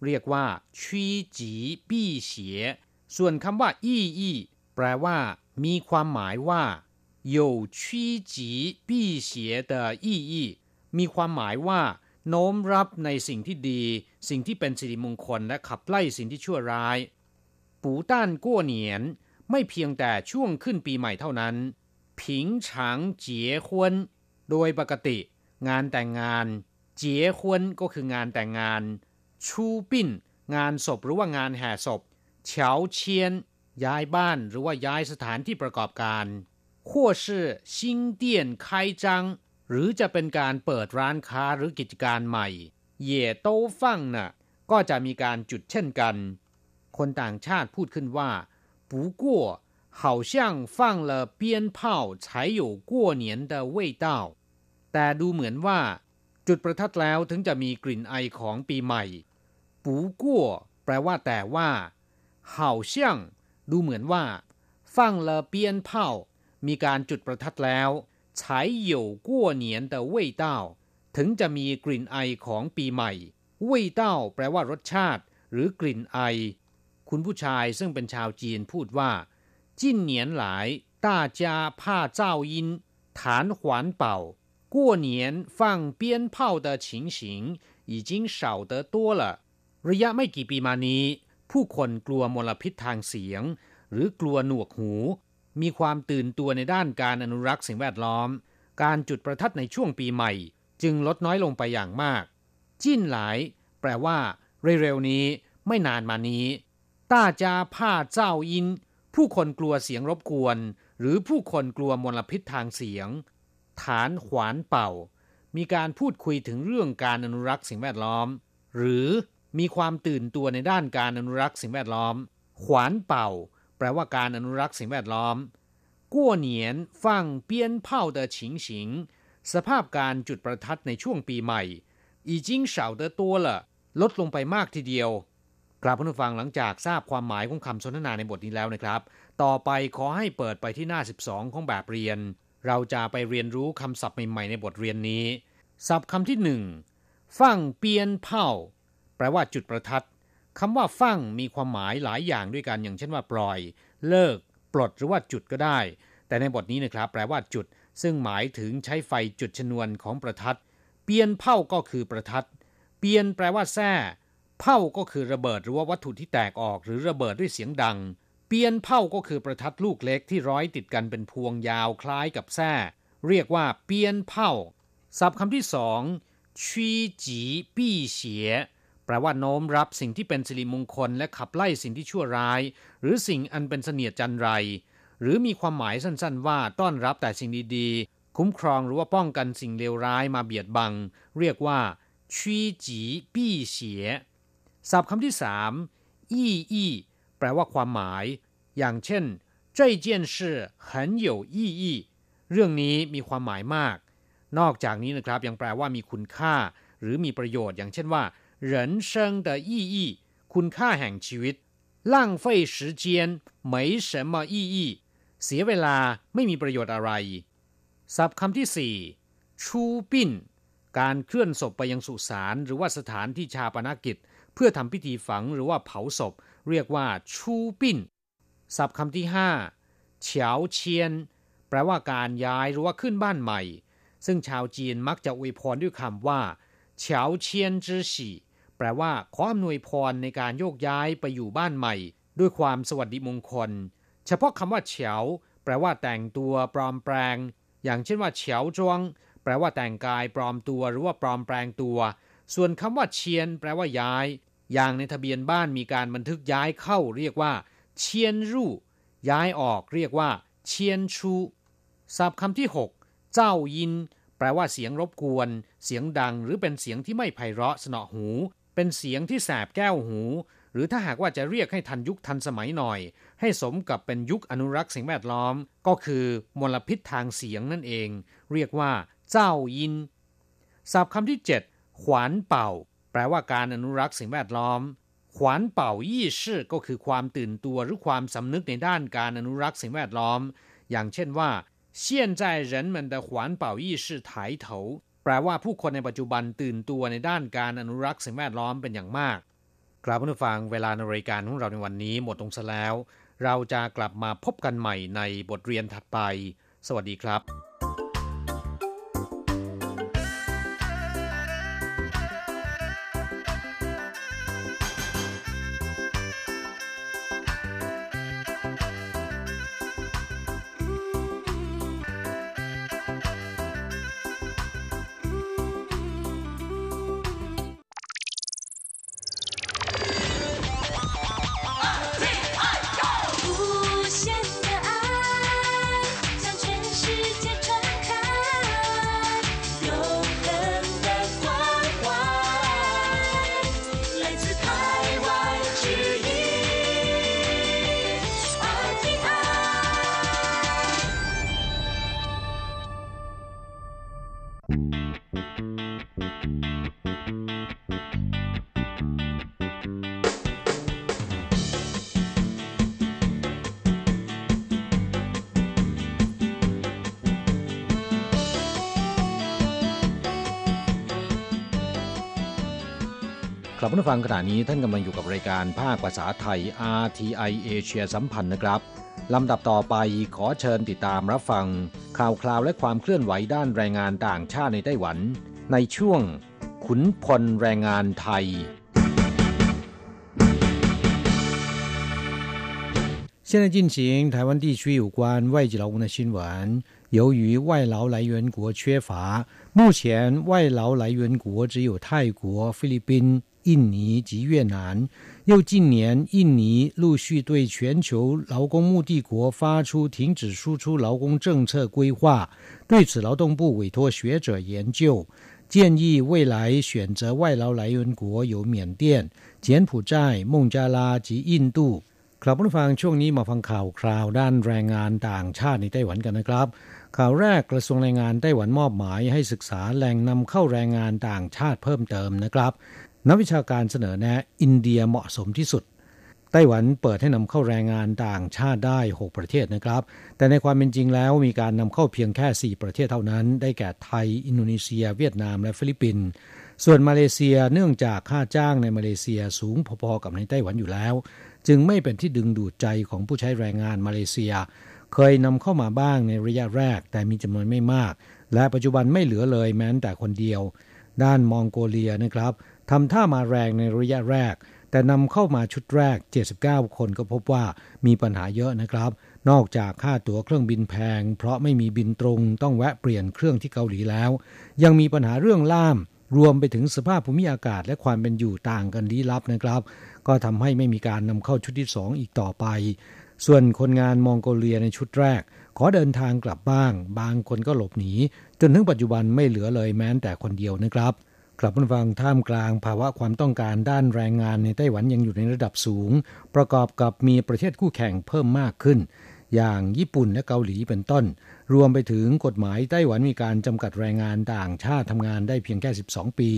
เรียกว่าชีจีปี้เฉียส่วนคำว่าอี้อี้แปลว่า มีความหมายว่า有趋吉避邪的意义มีความหมายว่า โน้มรับในสิ่งที่ดี สิ่งที่เป็นสิริมงคลและขับไล่สิ่งที่ชั่วร้าย ปูต้านกัวเหนียนไม่เพียงแต่ช่วงขึ้นปีใหม่เท่านั้น ผิงฉางเจี๋ยควนโดยปกติ งานแต่งงาน เจี๋ยควนก็คืองานแต่งงาน ชูปิ้น งานศพหรือว่างานแห่ศพเฉาเชียน ย้ายบ้านหรือว่าย้ายสถานที่ประกอบการ或是新店开张หรือจะเป็นการเปิดร้านค้าหรือกิจการใหม่ เย่โต้ฟังน่ะ ก็จะมีการจุดเช่นกัน คนต่างชาติพูดขึ้นว่า不过好像放了鞭炮才有过年的味道 แต่ดูเหมือนว่า จุดประทัดแล้วถึงจะมีกลิ่นไอของปีใหม่ ปูกั่วแปลว่าแต่ว่าเห่าเชี่ยง ดูเหมือนว่า ฟังลเปียนเผามีการจุดประทัดแล้วฉายเหยวกั่วเหนียนแต่เว่ถึงจะมีกลิ่นไอของปีใหม่味道แปลว่ารสชาติ หรือกลิ่นไอ คุณผู้ชายซึ่งเป็นชาวจีนพูดว่า จิ้นเหนียนหลายต้าจาฐานขวานเป่า 过年放鞭炮的情形已经少得多了ระยะไม่กี่ปีมานี้ ผู้คนกลัวมลพิษทางเสียง หรือกลัวหนวกหู มีความตื่นตัวในด้านการอนุรักษ์สิ่งแวดล้อม การจุดประทัดในช่วงปีใหม่ จึงลดน้อยลงไปอย่างมาก จิ้นหลาย แปลว่า เร็วๆนี้ ไม่นานมานี้ต้าจาผ้าเจ้าอิน ผู้คนกลัวเสียงรบกวน หรือผู้คนกลัวมลพิษทางเสียง ฐานขวานเป่า มีการพูดคุยถึงเรื่องการอนุรักษ์สิ่งแวดล้อม หรือมีความตื่นตัวในด้านการอนุรักษ์สิ่งแวดล้อม ขวานเป่า แปลว่าการอนุรักษ์สิ่งแวดล้อมกั้วเหนียนฟังเปี้ยนเผาเตอสภาพการจุดประทัดในช่วงปีใหม่อีจิ้งเฉาเตอตัวละลดลงไปมากทีเดียวกราบผู้ฟังหลังจากทราบความหมายของคำสนทนาในบทนี้แล้วนะครับ ต่อไปขอให้เปิดไปที่หน้า 12 ของแบบเรียน เราจะไปเรียนรู้คำศัพท์ใหม่ๆในบทเรียนนี้ ศัพท์คำที่หนึ่งฟั่งเปียนเผาแปลว่าจุดประทัดคำว่าฟั่งมีความหมายหลายอย่างด้วยกันอย่างเช่นว่าปล่อย เลิก ปลดหรือว่าจุดก็ได้ แต่ในบทนี้นะครับ แปลว่าจุด ซึ่งหมายถึงใช้ไฟจุดชนวนของประทัด เปียนเผาก็คือประทัด เปียนแปลว่าแท้เผาก็คือระเบิดหรือว่าวัตถุที่แตกออก หรือระเบิดด้วยเสียงดัง เปียนเผาก็คือประทัดลูกเล็กที่ร้อยติดกันเป็นพวงยาวคล้ายกับแท้เรียกว่าเปียนเผาศัพท์คำที่สองชี้จีปี้เสียแปลว่าโน้มรับสิ่งที่เป็นสิริมงคลและขับไล่สิ่งที่ชั่วร้าย หรือสิ่งอันเป็นเสนียดจันไร หรือมีความหมายสั้นๆ ว่าต้อนรับแต่สิ่งดีๆ คุ้มครองหรือว่าป้องกันสิ่งเลวร้ายมาเบียดบัง เรียกว่าชี้จีปี้เสียศัพท์คำที่สามอี้อี้ แปลว่าความหมาย อย่างเช่น这件事很有意义เรื่องนี้มีความหมายมาก นอกจากนี้นะครับยังแปลว่ามีคุณค่า หรือมีประโยชน์ อย่างเช่นว่า人生的意义คุณค่าแห่งชีวิต浪费时间没什么意义เสียเวลาไม่มีประโยชน์อะไร ศัพท์คำที่สี่ชูปิ้น การเคลื่อนศพไปยังสุสานหรือว่าสถานที่ชาปนกิจ เพื่อทำพิธีฝังหรือว่าเผาศพ เรียกว่าชูปิ้นศัพท์คำที่ห้าเฉาเชียน แปลว่าการย้ายหรือว่าขึ้นบ้านใหม่ ซึ่งชาวจีนมักจะอวยพรด้วยคำว่าเฉาเชียนจื้อฉีแปลว่าขออำนวยพรในการโยกย้ายไปอยู่บ้านใหม่ ด้วยความสวัสดิมงคล เฉพาะคำว่าเฉาแปลว่าแต่งตัวปลอมแปลง อย่างเช่นว่าเฉาจวง แปลว่าแต่งกายปลอมตัวหรือว่าปลอมแปลงตัว ส่วนคำว่าเชียน แปลว่าย้าย อย่างในทะเบียนบ้านมีการบันทึกย้ายเข้าเรียกว่า เชียนรู่ ย้ายออกเรียกว่า เชียนชูศัพท์คำที่ 6 เจ้ายิน แปลว่าเสียงรบกวน เสียงดังหรือเป็นเสียงที่ไม่ไพเราะสนอหู เป็นเสียงที่แสบแก้วหู หรือถ้าหากว่าจะเรียกให้ทันยุคทันสมัยหน่อย ให้สมกับเป็นยุคอนุรักษ์สิ่งแวดล้อม ก็คือมลพิษทางเสียงนั่นเอง เรียกว่า เจ้ายินศัพท์คำที่ 7 ขวานเป่า แปลว่าการอนุรักษ์สิ่งแวดล้อม ขวานเป่ายี่ชื่อก็คือความตื่นตัวหรือความสำนึกในด้านการอนุรักษ์สิ่งแวดล้อม อย่างเช่นว่า现在人们的环保意识抬头แปลว่าผู้คนในปัจจุบันตื่นตัวในด้านการอนุรักษ์สิ่งแวดล้อมเป็นอย่างมาก กลับผู้ฟังเวลาในรายการของเราในวันนี้หมดลงซะแล้ว เราจะกลับมาพบกันใหม่ในบทเรียนถัดไป สวัสดีครับ กลับมาฟังขณะนี้ท่านกำลังอยู่กับรายการภาคภาษาไทย RTI เอเชียสัมพันธ์นะครับลำดับต่อไปขอเชิญติดตามรับฟัง ข่าวคราวและความเคลื่อนไหวด้านแรงงานต่างชาติในไต้หวัน ในช่วง ขุนพลแรงงานไทย现在进行台湾地区有关外籍劳工的新闻。由于外劳来源国缺乏，目前外劳来源国只有泰国、菲律宾、 印尼及越南。又近年，印尼陆续对全球劳工目的国发出停止输出劳工政策规划。对此，劳动部委托学者研究，建议未来选择外劳来源国有缅甸、柬埔寨、孟加拉及印度。ครับผู้ฟังช่วงนี้มาฟังข่าวคราวด้านแรงงานต่างชาติในไต้หวันกันนะครับข่าวแรกกระทรวงแรงงานไต้หวันมอบหมายให้ศึกษาแหล่งนำเข้าแรงงานต่างชาติเพิ่มเติมนะครับ นักวิชาการเสนอแนะอินเดียเหมาะสมที่สุด ไต้หวันเปิดให้นำเข้าแรงงานต่างชาติได้ 6 ประเทศนะครับ แต่ในความเป็นจริงแล้วมีการนำเข้าเพียงแค่ 4 ประเทศเท่านั้น ได้แก่ไทย อินโดนีเซีย เวียดนาม และฟิลิปปินส์ส่วนมาเลเซียเนื่องจากค่าจ้างในมาเลเซียสูงพอๆกับในไต้หวันอยู่แล้ว จึงไม่เป็นที่ดึงดูดใจของผู้ใช้แรงงานมาเลเซีย เคยนำเข้ามาบ้างในระยะแรก แต่มีจำนวนไม่มาก และปัจจุบันไม่เหลือเลยแม้แต่คนเดียว ด้านมองโกเลียนะครับ ทำท่ามาแรงในระยะแรก แต่นำเข้ามาชุดแรก 79 คนก็พบว่ามีปัญหาเยอะนะครับ นอกจากค่าตั๋วเครื่องบินแพง เพราะไม่มีบินตรงต้องแวะเปลี่ยนเครื่องที่เกาหลีแล้ว ยังมีปัญหาเรื่องล่าม รวมไปถึงสภาพภูมิอากาศและความเป็นอยู่ต่างกันลี้ลับนะครับ ก็ทำให้ไม่มีการนำเข้าชุดที่2อีกต่อไป ส่วนคนงานมองโกเลียในชุดแรก ขอเดินทางกลับบ้าง บางคนก็หลบหนีจนถึงปัจจุบันไม่เหลือเลยแม้แต่คนเดียวนะครับ กลับมาฟังท่ามกลางภาวะความต้องการด้านแรงงานในไต้หวันยังอยู่ในระดับสูง ประกอบกับมีประเทศคู่แข่งเพิ่มมากขึ้น อย่างญี่ปุ่นและเกาหลีเป็นต้น รวมไปถึงกฎหมายไต้หวันมีการจำกัดแรงงานต่างชาติทำงานได้เพียงแค่ 12 ปี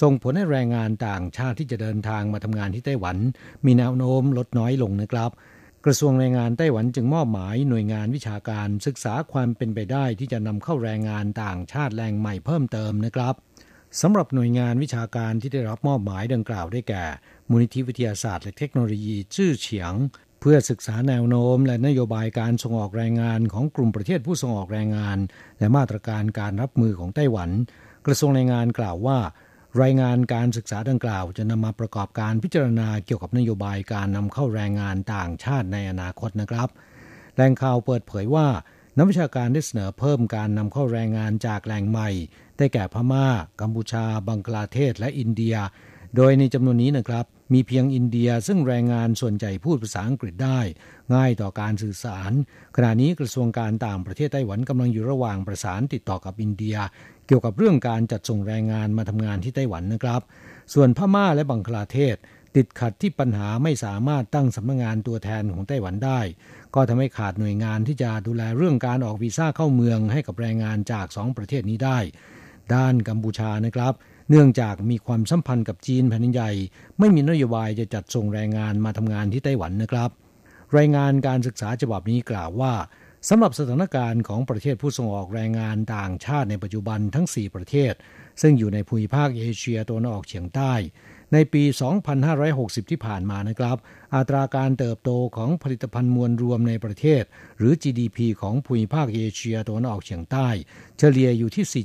ส่งผลให้แรงงานต่างชาติที่จะเดินทางมาทำงานที่ไต้หวัน มีแนวโน้มลดน้อยลงนะครับกระทรวงแรงงานไต้หวันจึงมอบหมายหน่วยงานวิชาการศึกษาความเป็นไปได้ที่จะนำเข้าแรงงานต่างชาติแรงใหม่เพิ่มเติมนะครับ สำหรับหน่วยงานวิชาการที่ได้รับมอบหมายดังกล่าวได้แก่ มูลนิธิวิทยาศาสตร์และเทคโนโลยีชื่อเฉียง เพื่อศึกษาแนวโน้ม และนโยบายการส่งออกแรงงานของกลุ่มประเทศผู้ส่งออกแรงงาน และมาตรการการรับมือของไต้หวัน กระทรวงแรงงานกล่าวว่า รายงานการศึกษาดังกล่าว จะนำมาประกอบการพิจารณาเกี่ยวกับนโยบายการนำเข้าแรงงานต่างชาติในอนาคตนะครับ แหล่งข่าวเปิดเผยว่านักวิชาการได้เสนอเพิ่มการนำเข้าแรงงานจากแหล่งใหม่ ได้แก่พมา่า กัมพูชา บังกลาเทศ และอินเดีย โดยในจำนวนนี้นะครับ มีเพียงอินเดียซึ่งแรงงานส่วนใหญ่พูดภาษาอังกฤษได้ ง่ายต่อการสื่อสาร ขณะนี้กระทรวงการต่างประเทศไต้หวันกำลังอยู่ระหว่างประสานติดต่อกับอินเดีย เกี่ยวกับเรื่องการจัดส่งแรงงานมาทำงานที่ไต้หวันนะครับ ส่วนพม่าและบังคลาเทศติดขัดที่ปัญหาไม่สามารถตั้งสำนักงงานตัวแทนของไต้หวันได้ ก็ทำให้ขาดหน่วยงานที่จะดูแลเรื่องการออกวีซ่าเข้าเมืองให้กับแรงงานจากสองประเทศนี้ได้ ด้านกัมพูชานะครับ เนื่องจากมีความสัมพันธ์กับจีนแผ่นใหญ่ ไม่มีนโยบายจะจัดส่งแรงงานมาทำงานที่ไต้หวันนะครับ รายงานการศึกษาฉบับนี้กล่าวว่าสำหรับสถานการณ์ของประเทศผู้ส่งออกแรงงานต่างชาติในปัจจุบันทั้ง 4 ประเทศ ซึ่งอยู่ในภูมิภาคเอเชียตะวันออกเฉียงใต้ ในปี 2560 ที่ผ่านมานะครับ อัตราการเติบโตของผลิตภัณฑ์มวลรวมในประเทศ หรือ GDP ของภูมิภาคเอเชียตะวันออกเฉียงใต้ เฉลี่ยอยู่ที่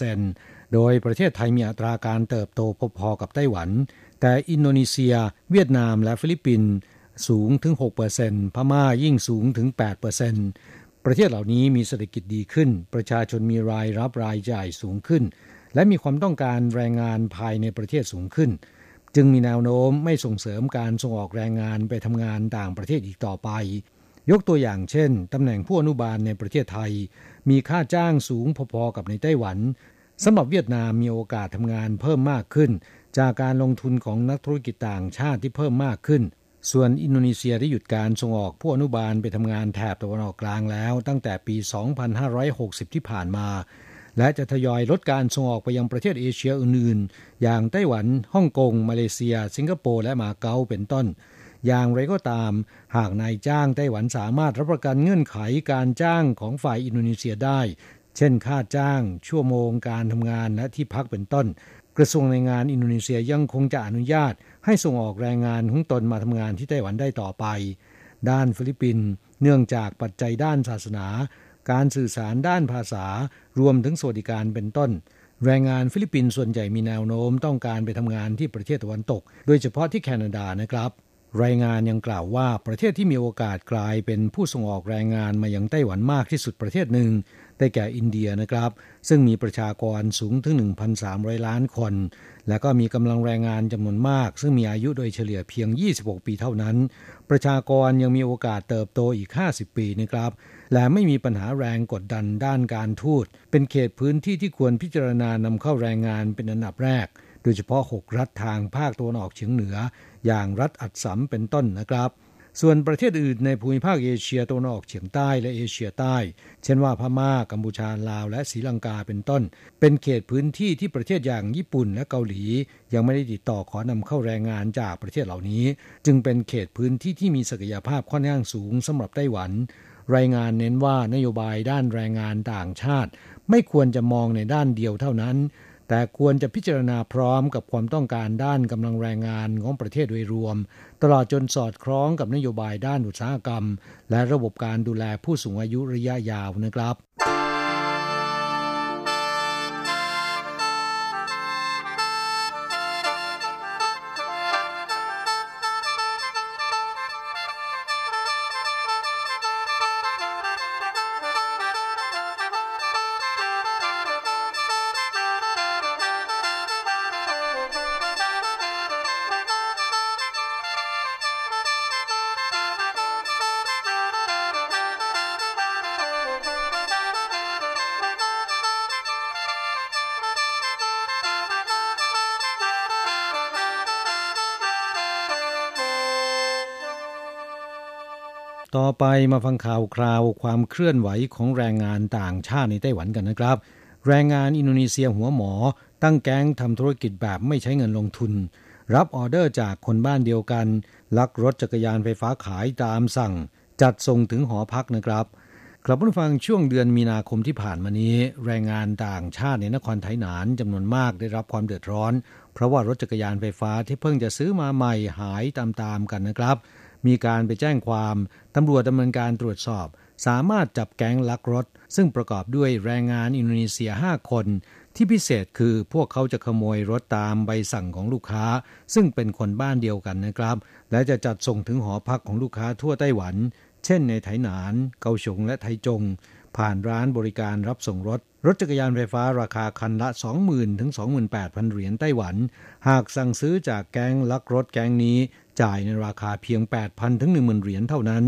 4.9%โดยประเทศไทยมีอัตราการเติบโตพอๆกับไต้หวัน แต่อินโดนีเซีย เวียดนามและฟิลิปปินส์สูงถึง 6%พม่ายิ่งสูงถึง 8%ประเทศเหล่านี้มีเศรษฐกิจดีขึ้น ประชาชนมีรายรับรายจ่ายสูงขึ้น และมีความต้องการแรงงานภายในประเทศสูงขึ้น จึงมีแนวโน้มไม่ส่งเสริมการส่งออกแรงงานไปทำงานต่างประเทศอีกต่อไป ยกตัวอย่างเช่นตำแหน่งผู้อนุบาลในประเทศไทย มีค่าจ้างสูงพอๆกับในไต้หวันสำหรับเวียดนามมีโอกาสทำงานเพิ่มมากขึ้น จากการลงทุนของนักธุรกิจต่างชาติที่เพิ่มมากขึ้น ส่วนอินโดนีเซียได้หยุดการส่งออกผู้อนุบาลไปทำงานแถบตะวันออกกลางแล้ว ตั้งแต่ปี 2560 ที่ผ่านมา และจะทยอยลดการส่งออกไปยังประเทศเอเชียอื่นๆ อย่างไต้หวัน ฮ่องกง มาเลเซีย สิงคโปร์ และมาเก๊าเป็นต้น อย่างไรก็ตาม หากนายจ้างไต้หวันสามารถรับประกันเงื่อนไขการจ้างของฝ่ายอินโดนีเซียได้ เช่นค่าจ้าง ชั่วโมงการทำงานและที่พักเป็นต้น กระทรวงแรงงานอินโดนีเซียยังคงจะอนุญาต ให้ส่งออกแรงงานของตนมาทำงานที่ไต้หวันได้ต่อไป ด้านฟิลิปปินส์เนื่องจากปัจจัยด้านศาสนา การสื่อสารด้านภาษารวมถึงสวัสดิการเป็นต้น แรงงานฟิลิปปินส์ส่วนใหญ่มีแนวโน้มต้องการไปทำงานที่ประเทศตะวันตก โดยเฉพาะที่แคนาดานะครับ รายงานยังกล่าวว่าประเทศที่มีโอกาสกลายเป็นผู้ส่งออกแรงงานมายังไต้หวันมากที่สุดประเทศหนึ่งได้แก่อินเดียนะครับ ซึ่งมีประชากรสูงถึง 1,300 ล้านคน และก็มีกำลังแรงงานจำนวนมาก ซึ่งมีอายุโดยเฉลี่ยเพียง 26 ปีเท่านั้น ประชากรยังมีโอกาสเติบโตอีก 50 ปีนะครับ และไม่มีปัญหาแรงกดดันด้านการทูต เป็นเขตพื้นที่ที่ควรพิจารณานำเข้าแรงงานเป็นอันดับแรก โดยเฉพาะ 6 รัฐทางภาคตะวันออกเฉียงเหนือ อย่างรัฐอัดสัมเป็นต้นนะครับ ส่วนประเทศอื่นในภูมิภาคเอเชียตะวันออกเฉียงใต้และเอเชียใต้ เช่นว่าพม่ากัมพูชาลาว และศรีลังกาเป็นต้น เป็นเขตพื้นที่ที่ประเทศอย่างญี่ปุ่นและเกาหลี ยังไม่ได้ติดต่อขอนำเข้าแรงงานจากประเทศเหล่านี้ จึงเป็นเขตพื้นที่ที่มีศักยภาพค่อนข้างสูงสำหรับไต้หวัน รายงานเน้นว่านโยบายด้านแรงงานต่างชาติ ไม่ควรจะมองในด้านเดียวเท่านั้น แต่ควรจะพิจารณาพร้อมกับความต้องการด้านกำลังแรงงานของประเทศโดยรวม ตลอดจนสอดคล้องกับนโยบายด้านอุตสาหกรรม และระบบการดูแลผู้สูงอายุระยะยาวนะครับ ต่อไปมาฟังข่าวคราวความเคลื่อนไหวของแรงงานต่างชาติในไต้หวันกันนะครับ แรงงานอินโดนีเซียหัวหมอ ตั้งแก๊งทำธุรกิจแบบไม่ใช้เงินลงทุน รับออเดอร์จากคนบ้านเดียวกัน ลักรถจักรยานไฟฟ้าขายตามสั่ง จัดส่งถึงหอพักนะครับกลับมาฟังช่วงเดือนมีนาคมที่ผ่านมานี้ แรงงานต่างชาติในนครไทหนานจำนวนมากได้รับความเดือดร้อน เพราะว่ารถจักรยานไฟฟ้าที่เพิ่งจะซื้อมาใหม่หายตามๆกันนะครับ มีการไปแจ้งความตำรวจดำเนินการตรวจสอบ สามารถจับแก๊งลักรถ ซึ่งประกอบด้วยแรงงานอินโดนีเซีย 5 คน ที่พิเศษคือพวกเขาจะขโมยรถตามใบสั่งของลูกค้า ซึ่งเป็นคนบ้านเดียวกันนะครับ และจะจัดส่งถึงหอพักของลูกค้าทั่วไต้หวัน เช่นในไถหนาน เกาฉงและไทจง ผ่านร้านบริการรับส่งรถรถจักรยานไฟฟ้าราคาคันละ 20,000 ถึง 28,000 เหรียญไต้หวัน หากสั่งซื้อจากแก๊งลักรถแก๊งนี้ จ่ายในราคาเพียง 8,000 ถึง 10,000 เหรียญเท่านั้น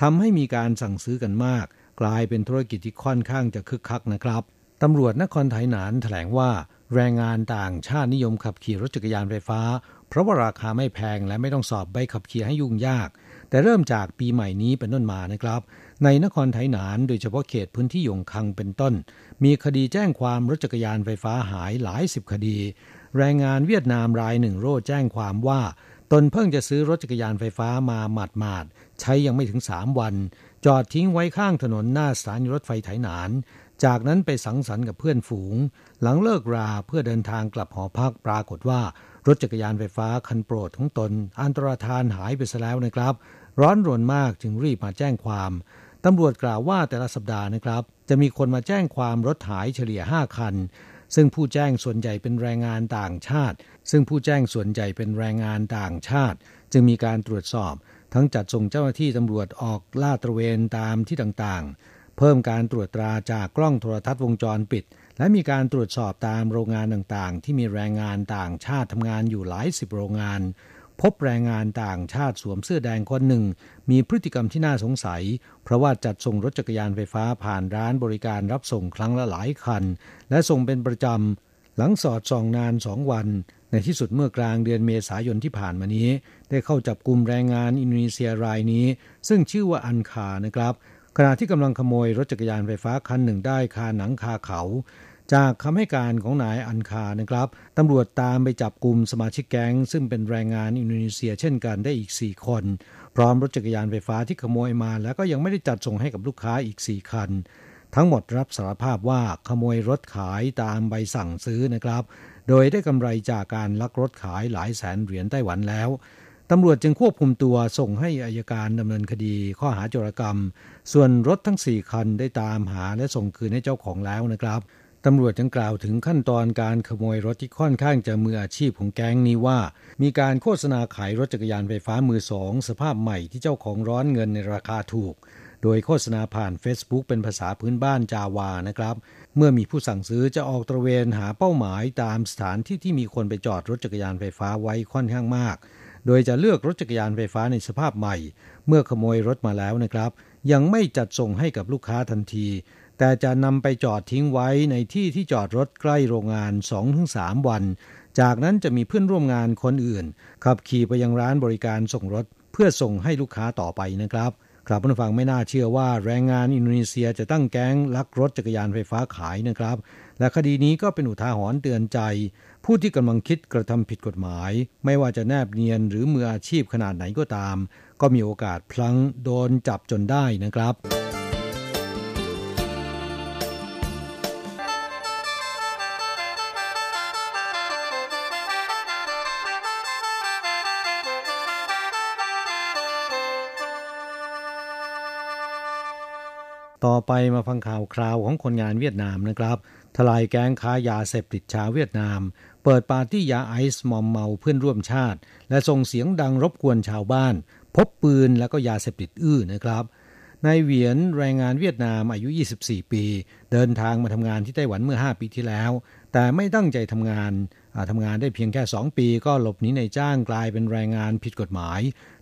ทำให้มีการสั่งซื้อกันมาก กลายเป็นธุรกิจที่ค่อนข้างจะคึกคักนะครับตำรวจนครไทยหนานแถลงว่าแรงงานต่างชาตินิยมขับขี่รถจักรยานไฟฟ้า เพราะว่าราคาไม่แพงและไม่ต้องสอบใบขับขี่ให้ยุ่งยาก แต่เริ่มจากปีใหม่นี้เป็นต้นมานะครับ ในนครไทยหนานโดยเฉพาะเขตพื้นที่ยงคังเป็นต้น มีคดีแจ้งความรถจักรยานไฟฟ้าหายหลายสิบคดี แรงงานเวียดนามรายหนึ่งโร่แจ้งความว่า ตนเพิ่งจะซื้อรถจักรยานไฟฟ้ามาหมาดมาดใช้ยังไม่ถึงสามวัน จอดทิ้งไว้ข้างถนนหน้าสถานีรถไฟไถหนาน จากนั้นไปสังสรรค์กับเพื่อนฝูง หลังเลิกราเพื่อเดินทางกลับหอพักปรากฏว่ารถจักรยานไฟฟ้าคันโปรดของตน อันตรธานหายไปซะแล้วนะครับ ร้อนรนมากจึงรีบมาแจ้งความตำรวจกล่าวว่าแต่ละสัปดาห์นะครับ จะมีคนมาแจ้งความรถหายเฉลี่ย 5 คัน ซึ่งผู้แจ้งส่วนใหญ่เป็นแรงงานต่างชาติ ซึ่งผู้แจ้งส่วนใหญ่เป็นแรงงานต่างชาติ จึงมีการตรวจสอบ ทั้งจัดส่งเจ้าหน้าที่ตำรวจออกลาดตระเวนตามที่ต่างๆ เพิ่มการตรวจตราจากกล้องโทรทัศน์วงจรปิด และมีการตรวจสอบตามโรงงานต่างๆ ที่มีแรงงานต่างชาติทำงานอยู่หลายสิบโรงงาน พบแรงงานต่างชาติสวมเสื้อแดงคนหนึ่ง มีพฤติกรรมที่น่าสงสัย เพราะว่าจัดส่งรถจักรยานไฟฟ้าผ่านร้านบริการรับส่งครั้งละหลายคัน และส่งเป็นประจำหลังสอดส่องนานสองวัน ในที่สุดเมื่อกลางเดือนเมษายนที่ผ่านมานี้ ได้เข้าจับกลุ่มแรงงานอินโดนีเซียรายนี้ ซึ่งชื่อว่าอันคานะครับขณะที่กำลังขโมยรถจักรยานไฟฟ้าคันหนึ่งได้คาหนังคาเขา จากคำให้การของนายอันคานะครับตำรวจตามไปจับกลุ่มสมาชิกแก๊ง ซึ่งเป็นแรงงานอินโดนีเซียเช่นกันได้อีก 4 คน พร้อมรถจักรยานไฟฟ้าที่ขโมยมา แล้วก็ยังไม่ได้จัดส่งให้กับลูกค้าอีก 4 คัน ทั้งหมดรับสารภาพว่าขโมยรถขายตามใบสั่งซื้อนะครับ โดยได้กำไรจากการลักรถขายหลายแสนเหรียญไต้หวันแล้วตำรวจจึงควบคุมตัวส่งให้อายการดำเนินคดีข้อหาโจรกรรม ส่วนรถทั้ง 4 คันได้ตามหาและส่งคืนให้เจ้าของแล้วนะครับตำรวจจึงกล่าวถึงขั้นตอนการขโมยรถที่ค่อนข้างจะมืออาชีพของแก๊งนี้ว่า มีการโฆษณาขายรถจักรยานไฟฟ้ามือสองสภาพใหม่ที่เจ้าของร้อนเงินในราคาถูก โดยโฆษณาผ่าน Facebook เป็นภาษาพื้นบ้านจาวานะครับ เมื่อมีผู้สั่งซื้อจะออกตระเวนหาเป้าหมายตามสถานที่ที่มีคนไปจอดรถจักรยานไฟฟ้าไว้ค่อนข้างมาก โดยจะเลือกรถจักรยานไฟฟ้าในสภาพใหม่ เมื่อขโมยรถมาแล้วนะครับ ยังไม่จัดส่งให้กับลูกค้าทันที แต่จะนำไปจอดทิ้งไว้ในที่ที่จอดรถใกล้โรงงาน 2-3 วัน จากนั้นจะมีเพื่อนร่วมงานคนอื่น ขับขี่ไปยังร้านบริการส่งรถเพื่อส่งให้ลูกค้าต่อไปนะครับ ครับผู้ฟังไม่น่าเชื่อว่าแรงงานอินโดนีเซียจะตั้งแก๊งลักรถจักรยานไฟฟ้าขายนะครับ และคดีนี้ก็เป็นอุทาหรณ์เตือนใจ ผู้ที่กำลังคิดกระทำผิดกฎหมาย ไม่ว่าจะแนบเนียนหรือมืออาชีพขนาดไหนก็ตาม ก็มีโอกาสพลังโดนจับจนได้นะครับ ต่อไปมาฟังข่าวคราวของคนงานเวียดนามนะครับทลายแก๊งค้ายาเสพติดชาวเวียดนาม เปิดปาร์ตี้ยาไอซ์มอมเมาเพื่อนร่วมชาติ และส่งเสียงดังรบกวนชาวบ้าน พบปืนและก็ยาเสพติดอื้อนะครับนายเหวียนแรงงานเวียดนามอายุ 24 ปี เดินทางมาทำงานที่ไต้หวันเมื่อ 5 ปีที่แล้ว แต่ไม่ตั้งใจทำงานทำงานได้เพียงแค่ 2 ปี ก็หลบหนีในจ้างกลายเป็นแรงงานผิดกฎหมาย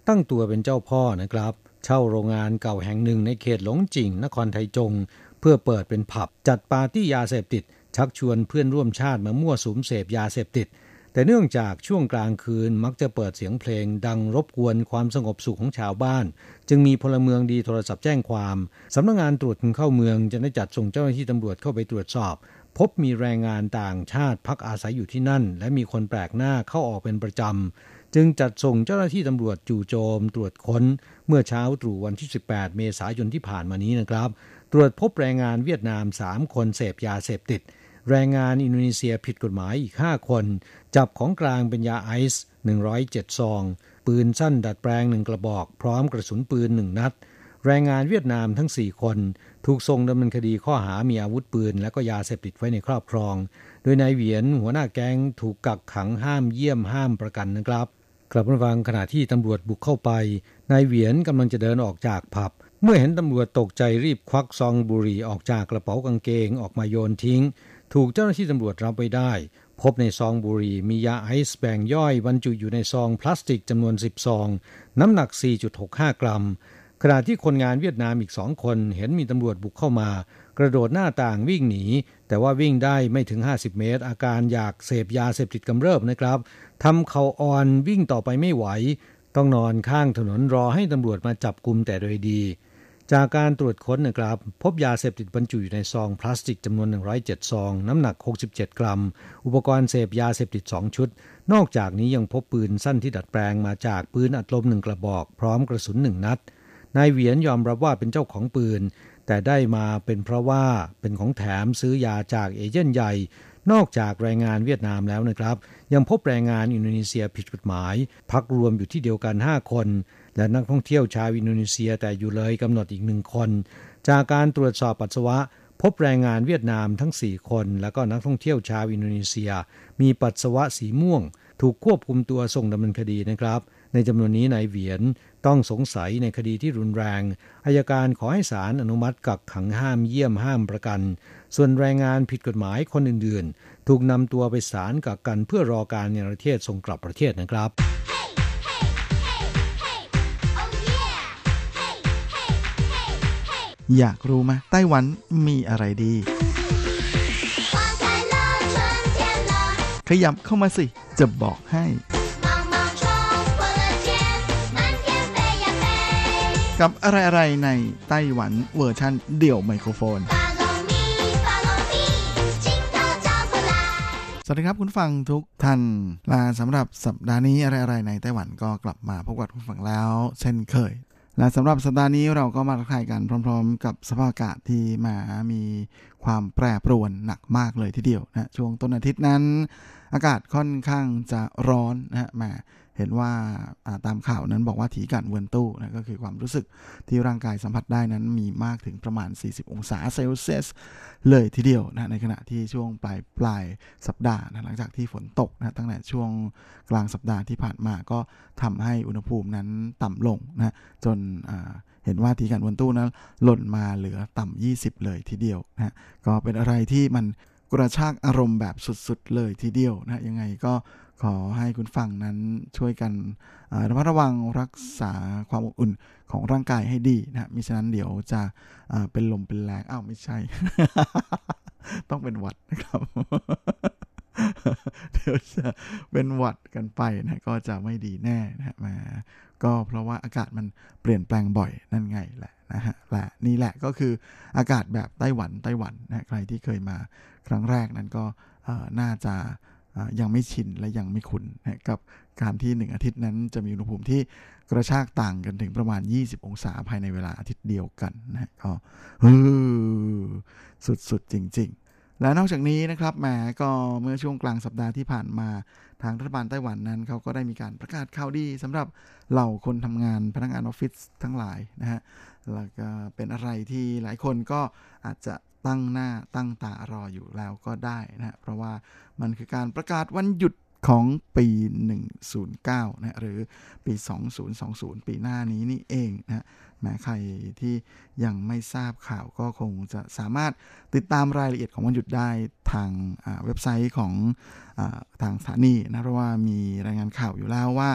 ตั้งตัวเป็นเจ้าพ่อนะครับ เช่าโรงงานเก่าแห่งหนึ่งในเขตหลงจิงนครไทจง เพื่อเปิดเป็นผับจัดปาร์ตี้ยาเสพติด ชักชวนเพื่อนร่วมชาติมามั่วสุมเสพยาเสพติด แต่เนื่องจากช่วงกลางคืนมักจะเปิดเสียงเพลง ดังรบกวนความสงบสุขของชาวบ้าน จึงมีพลเมืองดีโทรศัพท์แจ้งความสำนักงงานตรวจคนเข้าเมืองจะได้จัดส่งเจ้าหน้าที่ตำรวจเข้าไปตรวจสอบพบมีแรงงานต่างชาติพักอาศัยอยู่ที่นั่น และมีคนแปลกหน้าเข้าออกเป็นประจำ จึงจัดส่งเจ้าหน้าที่ตำรวจจู่โจม ตรวจค้น เมื่อเช้าตรู่วันที่ 18 เมษายนที่ผ่านมานี้นะครับ ตรวจพบแรงงานเวียดนาม 3 คนเสพยาเสพติด แรงงานอินโดนีเซียผิดกฎหมายอีก 5 คน จับของกลางเป็นยาไอซ์ 107 ซอง ปืนสั้นดัดแปลงหนึ่งกระบอก พร้อมกระสุนปืนหนึ่งนัด แรงงานเวียดนามทั้ง 4 คน ถูกส่งดำเนินคดีข้อหามีอาวุธปืน และก็ยาเสพติดไว้ในครอบครอง โดยนายเหวียนหัวหน้าแก๊งถูกกักขังห้ามเยี่ยมห้ามประกันนะครับ กลับมาฟังขณะที่ตำรวจบุกเข้าไป นายเหวียนกำลังจะเดินออกจากผับ เมื่อเห็นตำรวจตกใจรีบควักซองบุหรี่ออกจากกระเป๋ากางเกงออกมาโยนทิ้ง ถูกเจ้าหน้าที่ตำรวจรับไปได้ พบในซองบุหรี่มียาไอซ์แบ่งย่อยบรรจุอยู่ในซองพลาสติกจำนวน10ซอง น้ำหนัก 4.65 กรัม ขณะที่คนงานเวียดนามอีกสองคนเห็นมีตำรวจบุกเข้ามา กระโดดหน้าต่างวิ่งหนี แต่ว่าวิ่งได้ไม่ถึง 50 เมตร อาการอยากเสพยาเสพติดกำเริบนะครับทำเขาอ่อนวิ่งต่อไปไม่ไหว ต้องนอนข้างถนนรอให้ตำรวจมาจับกลุ่มแต่โดยดี จากการตรวจค้นนะครับ พบยาเสพติดบรรจุอยู่ในซองพลาสติกจำนวน 107 ซอง น้ำหนัก 67 กรัม อุปกรณ์เสพยาเสพติด 2 ชุด นอกจากนี้ยังพบปืนสั้นที่ดัดแปลงมาจากปืนอัดลมหนึ่งกระบอก พร้อมกระสุนหนึ่งนัดนายเหวียนยอมรับว่าเป็นเจ้าของปืน แต่ได้มาเป็นเพราะว่าเป็นของแถมซื้อยาจากเอเจนต์ใหญ่ นอกจากแรงงานเวียดนามแล้วนะครับ ยังพบแรงงานอินโดนีเซียผิดกฎหมาย พักรวมอยู่ที่เดียวกัน 5 คน และนักท่องเที่ยวชาวอินโดนีเซียแต่อยู่เลยกำหนดอีกหนึ่งคน จากการตรวจสอบปัสสาวะ พบแรงงานเวียดนามทั้ง 4 คน แล้วก็นักท่องเที่ยวชาวอินโดนีเซีย มีปัสสาวะสีม่วง ถูกควบคุมตัวส่งดำเนินคดีนะครับ ในจำนวนนี้นายเหวียน ต้องสงสัยในคดีที่รุนแรงอัยการขอให้ศาลอนุมัติกักขังห้ามเยี่ยมห้ามประกัน ส่วนแรงงานผิดกฎหมายคนอื่นๆ ถูกนำตัวไปศาลกักกันเพื่อรอการในประเทศส่งกลับประเทศนะครับอยากรู้ไหมไต้หวันมีอะไรดี ขยับเข้ามาสิ จะบอกให้ กับอะไรๆในไต้หวันเวอร์ชันเดี่ยวไมโครโฟน สวัสดีครับคุณฟังทุกท่านลาสำหรับสัปดาห์นี้อะไรๆในไต้หวันก็กลับมาพบกับคุณฟังแล้ว เช่นเคย และสำหรับสัปดาห์นี้เราก็มาทักทายกันพร้อม ๆ กับสภาพอากาศที่มามีความแปรปรวนหนักมากเลยทีเดียวนะช่วงต้นอาทิตย์นั้น อากาศค่อนข้างจะร้อนนะฮะมา เห็นว่าตามข่าวนั้นบอกว่าถีกันเวินตู้นะก็คือความรู้สึกที่ร่างกายสัมผัสได้นั้นมีมากถึงประมาณ 40 องศาเซลเซียสเลยทีเดียวนะในขณะที่ช่วงปลายปลายสัปดาห์นะหลังจากที่ฝนตกนะตั้งแต่ช่วงกลางสัปดาห์ที่ผ่านมาก็ทำให้อุณหภูมินั้นต่ำลงนะจนเห็นว่าทีกันวนตู้นั้นหล่นมาเหลือต่ำ20 เลยทีเดียวนะก็เป็นอะไรที่มันกระชากอารมณ์แบบสุดๆเลยทีเดียวนะยังไงก็ ขอให้คุณฟังนั้นช่วยกันระมัดระวังรักษาความอบอุ่นของร่างกายให้ดีนะมิฉะนั้นเดี๋ยวจะเป็นลมเป็นแรงอ้าวไม่ใช่ ต้องเป็นหวัดนะครับเดี๋ยวจะเป็นหวัดกันไปนะก็จะไม่ดีแน่นะมา ก็เพราะว่าอากาศมันเปลี่ยนแปลงบ่อยนั่นไงแหละนะฮะและนี่แหละก็คืออากาศแบบไต้หวันไต้หวันนะใครที่เคยมาครั้งแรกนั้นก็น่าจะ ยังไม่ชินและยังไม่คุ้นนะกับการที่หนึ่งอาทิตย์นั้นจะมีอุณหภูมิที่กระชากต่างกันถึงประมาณ 20 องศาภายในเวลาอาทิตย์เดียวกันนะก็สุดๆจริงๆ และนอกจากนี้นะครับแหมก็เมื่อช่วงกลางสัปดาห์ที่ผ่านมาทางรัฐบาลไต้หวันนั้นเขาก็ได้มีการประกาศข่าวดีสำหรับเหล่าคนทำงานพนักงานออฟฟิศทั้งหลายนะฮะแล้วก็เป็นอะไรที่หลายคนก็อาจจะตั้งหน้าตั้งตารออยู่แล้วก็ได้นะเพราะว่ามันคือการประกาศวันหยุด ของปี 109 นะหรือปี 2020 ปีหน้านี้นี่เองนะแม้ใครที่ยังไม่ทราบข่าวก็คงจะสามารถติดตามรายละเอียดของวันหยุดได้ทางเว็บไซต์ของอทางสถานีนะเพราะว่ามีรายงานข่าวอยู่แล้วว่า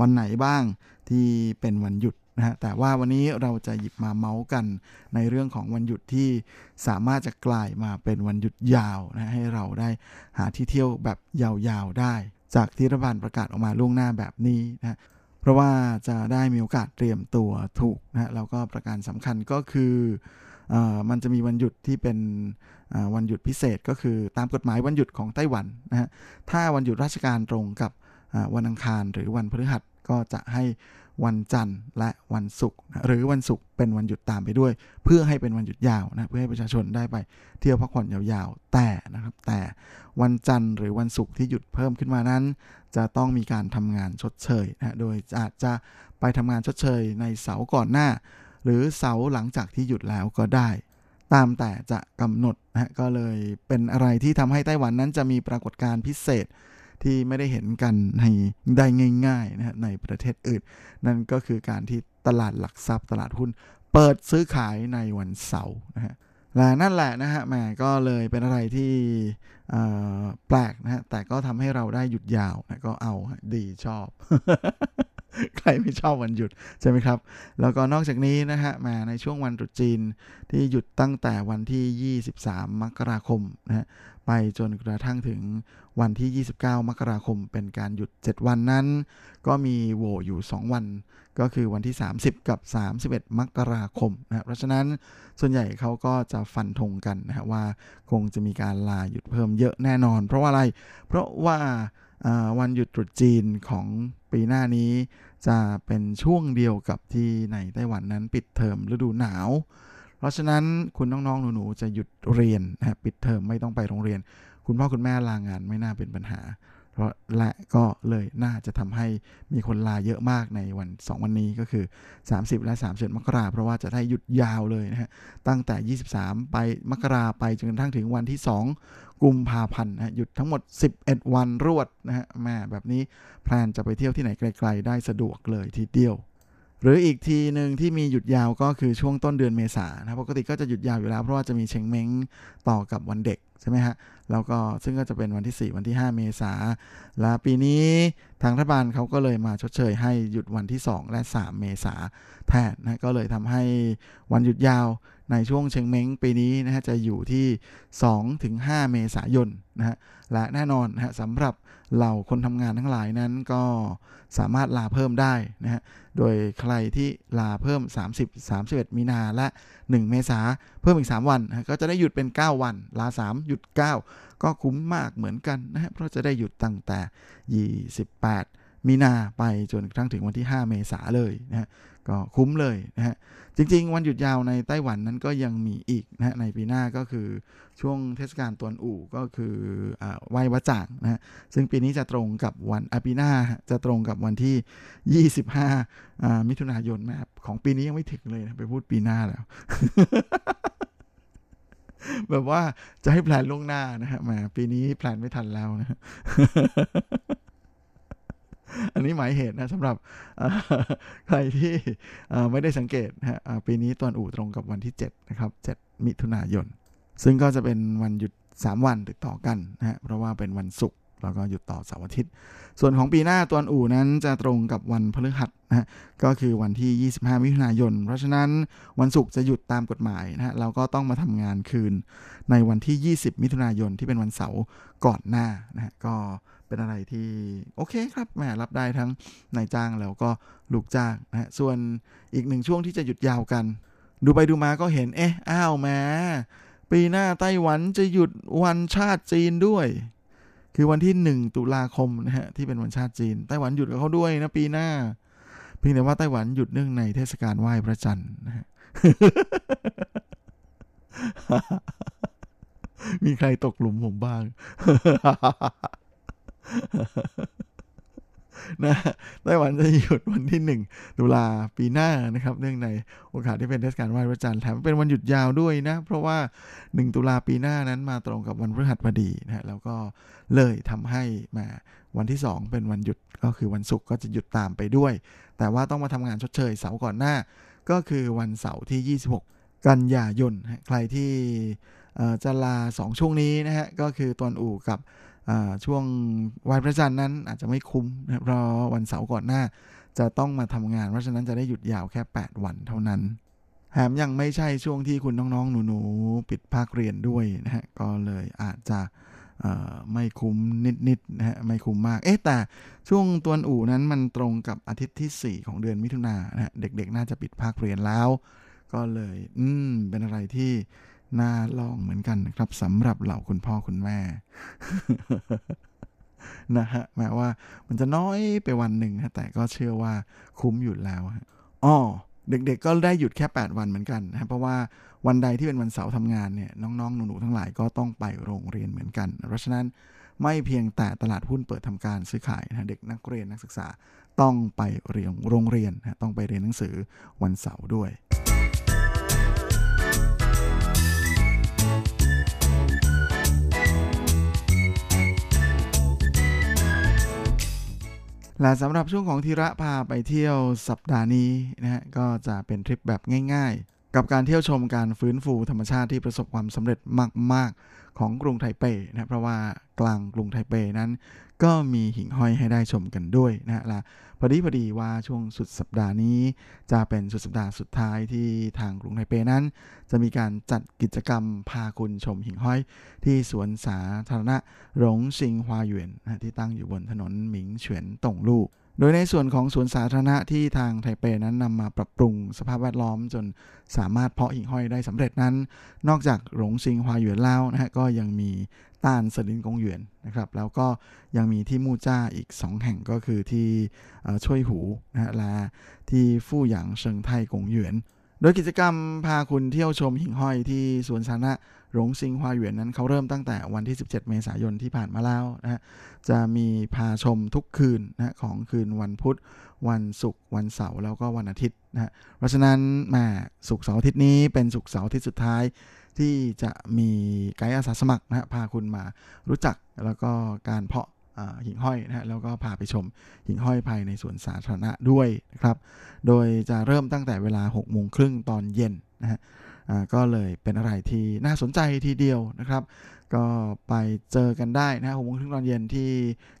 วันไหนบ้างที่เป็นวันหยุด นะฮะแต่ว่าวันนี้เราจะหยิบมาเมาส์กันในเรื่องของวันหยุดที่สามารถจะกลายมาเป็นวันหยุดยาวนะให้เราได้หาที่เที่ยวแบบยาวๆได้ จากที่รัฐบาลประกาศออกมาล่วงหน้าแบบนี้นะเพราะว่าจะได้มีโอกาสเตรียมตัวถูกนะแล้วก็ประการสำคัญก็คืออมันจะมีวันหยุดที่เป็นวันหยุดพิเศษก็คือตามกฎหมายวันหยุดของไต้หวันนะฮะถ้าวันหยุดราชการตรงกับวันอังคารหรือวันพฤหัสก็จะให้ วันจันทร์และวันศุกร์หรือวันศุกร์เป็นวันหยุดตามไปด้วย เพื่อให้เป็นวันหยุดยาวนะเพื่อให้ประชาชนได้ไปเที่ยวพักผ่อนยาวๆ แต่นะครับแต่วันจันทร์หรือวันศุกร์ที่หยุดเพิ่มขึ้นมานั้น จะต้องมีการทำงานชดเชยนะโดยอาจจะไปทำงานชดเชยในเสาร์ก่อนหน้า หรือเสาร์หลังจากที่หยุดแล้วก็ได้ตามแต่จะกำหนดนะก็เลยเป็นอะไรที่ทำให้ไต้หวันนั้นจะมีปรากฏการณ์พิเศษ ที่ไม่ได้เห็นกันในได้ง่ายๆนะฮะในประเทศอื่น นั่นก็คือการที่ตลาดหลักทรัพย์ตลาดหุ้น เปิดซื้อขายในวันเสาร์นะฮะและนั่นแหละนะฮะแหมก็เลยเป็นอะไรที่แปลกนะฮะแต่ก็ทำให้เราได้หยุดยาวนะก็เอาดีชอบ ใครไม่ชอบวันหยุดใช่ไหมครับ แล้วก็นอกจากนี้นะฮะมาในช่วงวันตรุษจีนที่หยุดตั้งแต่วันที่ 23 มกราคมนะฮะไปจนกระทั่งถึงวันที่ 29 มกราคม เป็นการหยุด 7 วันนั้น ก็มีโหวอยู่ 2 วัน ก็คือวันที่ 30 กับ 31 มกราคมนะเพราะฉะนั้นส่วนใหญ่เขาก็จะฟันธงกันนะว่าคงจะมีการลาหยุดเพิ่มเยอะแน่นอน เพราะว่าอะไร เพราะว่า วันหยุดตรุษจีนของปีหน้านี้ จะเป็นช่วงเดียวกับที่ในไต้หวันนั้นปิดเทอมฤดูหนาว เพราะฉะนั้นคุณน้องๆหนูๆจะหยุดเรียนนะปิดเทอมไม่ต้องไปโรงเรียน คุณพ่อคุณแม่ลางานไม่น่าเป็นปัญหา เพราะและก็เลยน่าจะทำให้มีคนลาเยอะมากในวัน 2 วันนี้ก็คือ 30 และ31มกราเพราะว่าจะได้หยุดยาวเลยนะฮะตั้งแต่ 23 ไปมกราไปจนกระทั่งถึงวันที่ 2 กุมภาพันธ์นะหยุดทั้งหมด 11 วันรวดนะฮะแม่แบบนี้แพลนจะไปเที่ยวที่ไหนไกล ๆ ได้สะดวกเลยทีเดียวหรืออีกทีหนึ่งที่มีหยุดยาวก็คือช่วงต้นเดือนเมษานะปกติก็จะหยุดยาวอยู่แล้วเพราะว่าจะมีเชงเม้งต่อกับวันเด็กใช่ไหมฮะ แล้วก็ซึ่งก็จะเป็นวันที่ 4 วันที่ 5 เมษาและปีนี้ทางรัฐบาลเขาก็เลยมาชดเชยให้หยุดวันที่ 2 และ 3 เมษาแทนนะก็เลยทำให้วันหยุดยาว ในช่วงเชงเม้งปีนี้นะฮะจะอยู่ที่ 2-5 เมษายนนะฮะและแน่นอนนะฮะสำหรับเหล่าคนทำงานทั้งหลายนั้นก็สามารถลาเพิ่มได้นะฮะโดยใครที่ลาเพิ่ม 30 31 มีนาและ 1 เมษาเพิ่มอีก 3 วันนะก็จะได้หยุดเป็น 9 วัน ลา 3 หยุด 9 ก็คุ้มมากเหมือนกันนะฮะเพราะจะได้หยุดตั้งแต่ 28 มีนาไปจนกระทั่งถึงวันที่ 5 เมษาเลยนะฮะก็คุ้มเลยนะฮะจริง ๆ วันหยุดยาวในไต้หวันนั้นก็ยังมีอีกนะฮะในปีหน้าก็คือช่วงเทศกาลตวนอู่ก็คือไหว้วจ่างนะฮะซึ่งปีนี้จะตรงกับวันอปีหน้าจะตรงกับวันที่ 25 มิถุนายนนะครับของปีนี้ยังไม่ถึงเลยนะไปพูดปีหน้าแล้วแบบว่าจะให้แพลนล่วงหน้านะฮะมาปีนี้แพลนไม่ทันแล้วนะ อันนี้หมายเหตุนะสำหรับใครที่ไม่ได้สังเกตนะฮะปีนี้ตอนอู่ตรงกับวันที่ 7 นะครับ 7 มิถุนายน ซึ่งก็จะเป็นวันหยุด 3 วันติดต่อกันนะฮะเพราะว่าเป็นวันศุกร์แล้วก็หยุดต่อเสาร์อาทิตย์ ส่วนของปีหน้าตอนอู่นั้นจะตรงกับวันพฤหัสนะฮะก็คือวันที่ 25 มิถุนายน เพราะฉะนั้นวันศุกร์จะหยุดตามกฎหมายนะฮะเราก็ต้องมาทำงานคืนในวันที่ 20 มิถุนายนที่เป็นวันเสาร์ก่อนหน้านะฮะก็ เป็นอะไรที่โอเคครับแหมรับได้ทั้งนายจ้างแล้วก็ลูกจ้างนะฮะส่วนอีกหนึ่งช่วงที่จะหยุดยาวกัน ดูไปดูมาก็เห็นเอ๊ะอ้าวแม้ปีหน้าไต้หวันจะหยุดวันชาติจีนด้วย คือวันที่ 1 ตุลาคมนะฮะที่เป็นวันชาติจีน ไต้หวันหยุดกับเขาด้วยนะปีหน้าเพียงแต่ว่าไต้หวันหยุดเนื่องในเทศกาลไหว้พระจันทร์นะฮะมีใครตกหลุมผมบ้าง นะไต้หวันจะหยุดวันที่หนึ่งตุลาปีหน้านะครับ เนื่องในโอกาสที่เป็นเทศกาลไหว้พระจันทร์แถมเป็นวันหยุดยาวด้วยนะ เพราะว่าหนึ่งตุลาปีหน้านั้นมาตรงกับวันพฤหัสบดีนะฮะแล้วก็เลยทำให้มาวันที่สองเป็นวันหยุดก็คือวันศุกร์ก็จะหยุดตามไปด้วย แต่ว่าต้องมาทำงานชดเชยเสาร์ก่อนหน้า ก็คือวันเสาร์ที่ 26 กันยายนใครที่จะลา 2 ช่วงนี้นะฮะก็คือตอนอู่กับ ช่วงวันพระจันทร์นั้นอาจจะไม่คุ้มเพราะวันเสาร์ก่อนหน้า จะต้องมาทำงาน เพราะฉะนั้นจะได้หยุดยาวแค่ 8 วันเท่านั้นแถมยังไม่ใช่ช่วงที่คุณน้องๆ หนูๆ ปิดภาคเรียนด้วยนะฮะ ก็เลยอาจจะไม่คุ้มนิดๆนะฮะ ไม่คุ้มมาก เอ๊ะ แต่ช่วงตัวอู่นั้นมันตรงกับอาทิตย์ที่ 4 ของเดือนมิถุนายนนะฮะเด็กๆ น่าจะปิดภาคเรียนแล้ว ก็เลย อืม เป็นอะไรที่ น่าลองเหมือนกันนะครับสำหรับเหล่าคุณพ่อคุณแม่ นะฮะแม้ว่ามันจะน้อยไปวันหนึ่งนะแต่ก็เชื่อว่าคุ้มอยู่แล้วอ๋อเด็กๆก็ได้หยุดแค่ 8 วันเหมือนกันนะเพราะว่าวันใดที่เป็นวันเสาร์ทำงานเนี่ยน้องๆ หนูๆทั้งหลายก็ต้องไปโรงเรียนเหมือนกัน เพราะฉะนั้นไม่เพียงแต่ตลาดหุ้นเปิดทำการซื้อขายนะเด็กนักเรียนนักศึกษาต้องไปเรียนโรงเรียนนะต้องไปเรียนหนังสือวันเสาร์ด้วย และสำหรับช่วงของธีระพาไปเที่ยวสัปดาห์นี้นะฮะก็จะเป็นทริปแบบง่าย ๆ กับการเที่ยวชมการฟื้นฟูธรรมชาติที่ประสบความสำเร็จมาก ๆ ของกรุงไทเปนะเพราะว่ากลางกรุงไทเปนั้น ก็มีหิ่งห้อยให้ได้ชมกันด้วยนะฮะละ พอดีพอดีว่าช่วงสุดสัปดาห์นี้ จะเป็นสุดสัปดาห์สุดท้ายที่ทางกรุงไทเปนั้น จะมีการจัดกิจกรรมพาคุณชมหิ่งห้อย ที่สวนสาธารณะหลงซิงฮวาหยวนที่ตั้งอยู่บนถนนหมิงเฉียนตงลู่ โดยในส่วนของสวนสาธารณะที่ทางไทเปนั้นนำมาปรับปรุงสภาพแวดล้อมจนสามารถเพาะหิ่งห้อยได้สำเร็จนั้น นอกจากหลงซิงฮวาหยวนแล้วนะฮะก็ยังมีต้านสลินกงหยวนนะครับแล้วก็ยังมีที่มู่จ้าอีก 2 แห่งก็คือที่ช่วยหูนะฮะและที่ฟู่หยางเซิงไทกงหยวน โดยกิจกรรมพาคุณเที่ยวชมหิ่งห้อยที่สวนสาธารณะหลงซิงฮวาหยวนนั้นเขาเริ่มตั้งแต่วันที่ 17 เมษายนที่ผ่านมาแล้วนะฮะจะมีพาชมทุกคืนนะของคืนวันพุธ วันศุกร์วันเสาร์แล้วก็วันอาทิตย์นะเพราะฉะนั้นมาศุกร์เสาร์อาทิตย์นี้เป็นศุกร์เสาร์อาทิตย์สุดท้าย ที่จะมีไกด์อาสาสมัครนะฮะพาคุณมารู้จักแล้วก็การเพาะ หิ่งห้อยนะฮะแล้วก็พาไปชมหิ่งห้อยภายในสวนสาธารณะด้วยนะครับ โดยจะเริ่มตั้งแต่เวลา6โมงครึ่งตอนเย็นนะฮะก็เลยเป็นอะไรที่น่าสนใจทีเดียวนะครับ ก็ไปเจอกันได้นะหกโมงครึ่งตอนเย็นที่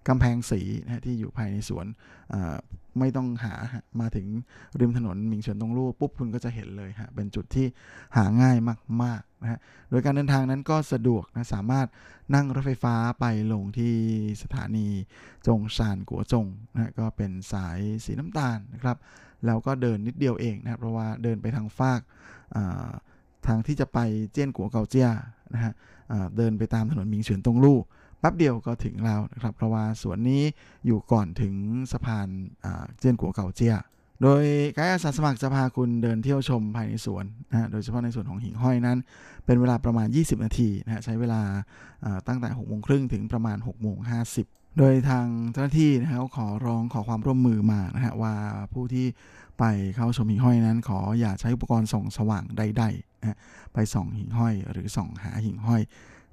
กำแพงสีนะที่อยู่ภายในสวนไม่ต้องหามาถึงริมถนนมิงเฉินตงลู่ปุ๊บคุณก็จะเห็นเลยฮะเป็นจุดที่หาง่ายมากๆนะฮะโดยการเดินทางนั้นก็สะดวกนะสามารถนั่งรถไฟฟ้าไปลงที่สถานีจงซานกัวจงนะก็เป็นสายสีน้ำตาลนะครับแล้วก็เดินนิดเดียวเองนะเพราะว่าเดินไปทางฟากทางที่จะไปเจี้ยนกัวเกาเจีย นะฮะเดินไปตามถนนมิงเฉินตงลู่แป๊บเดียวก็ถึงแล้วนะครับเพราะว่าสวนนี้อยู่ก่อนถึงสะพานเจียนกัวเก่าเจียโดยไกด์อาสาสมัครจะพาคุณเดินเที่ยวชมภายในสวนนะโดยเฉพาะในส่วนของหิ่งห้อยนั้น เป็นเวลาประมาณ 20 นาทีนะใช้เวลาตั้งแต่6โมงครึ่งถึงประมาณ6โมง50โดยทางเจ้าหน้าที่นะฮะขอร้องขอความร่วมมือมานะฮะว่าผู้ที่ ไปเข้าชมหิ่งห้อยนั้น ขออย่าใช้อุปกรณ์ส่องสว่างใดๆนะไปส่องหิ่งห้อย หรือส่องหาหิ่งห้อย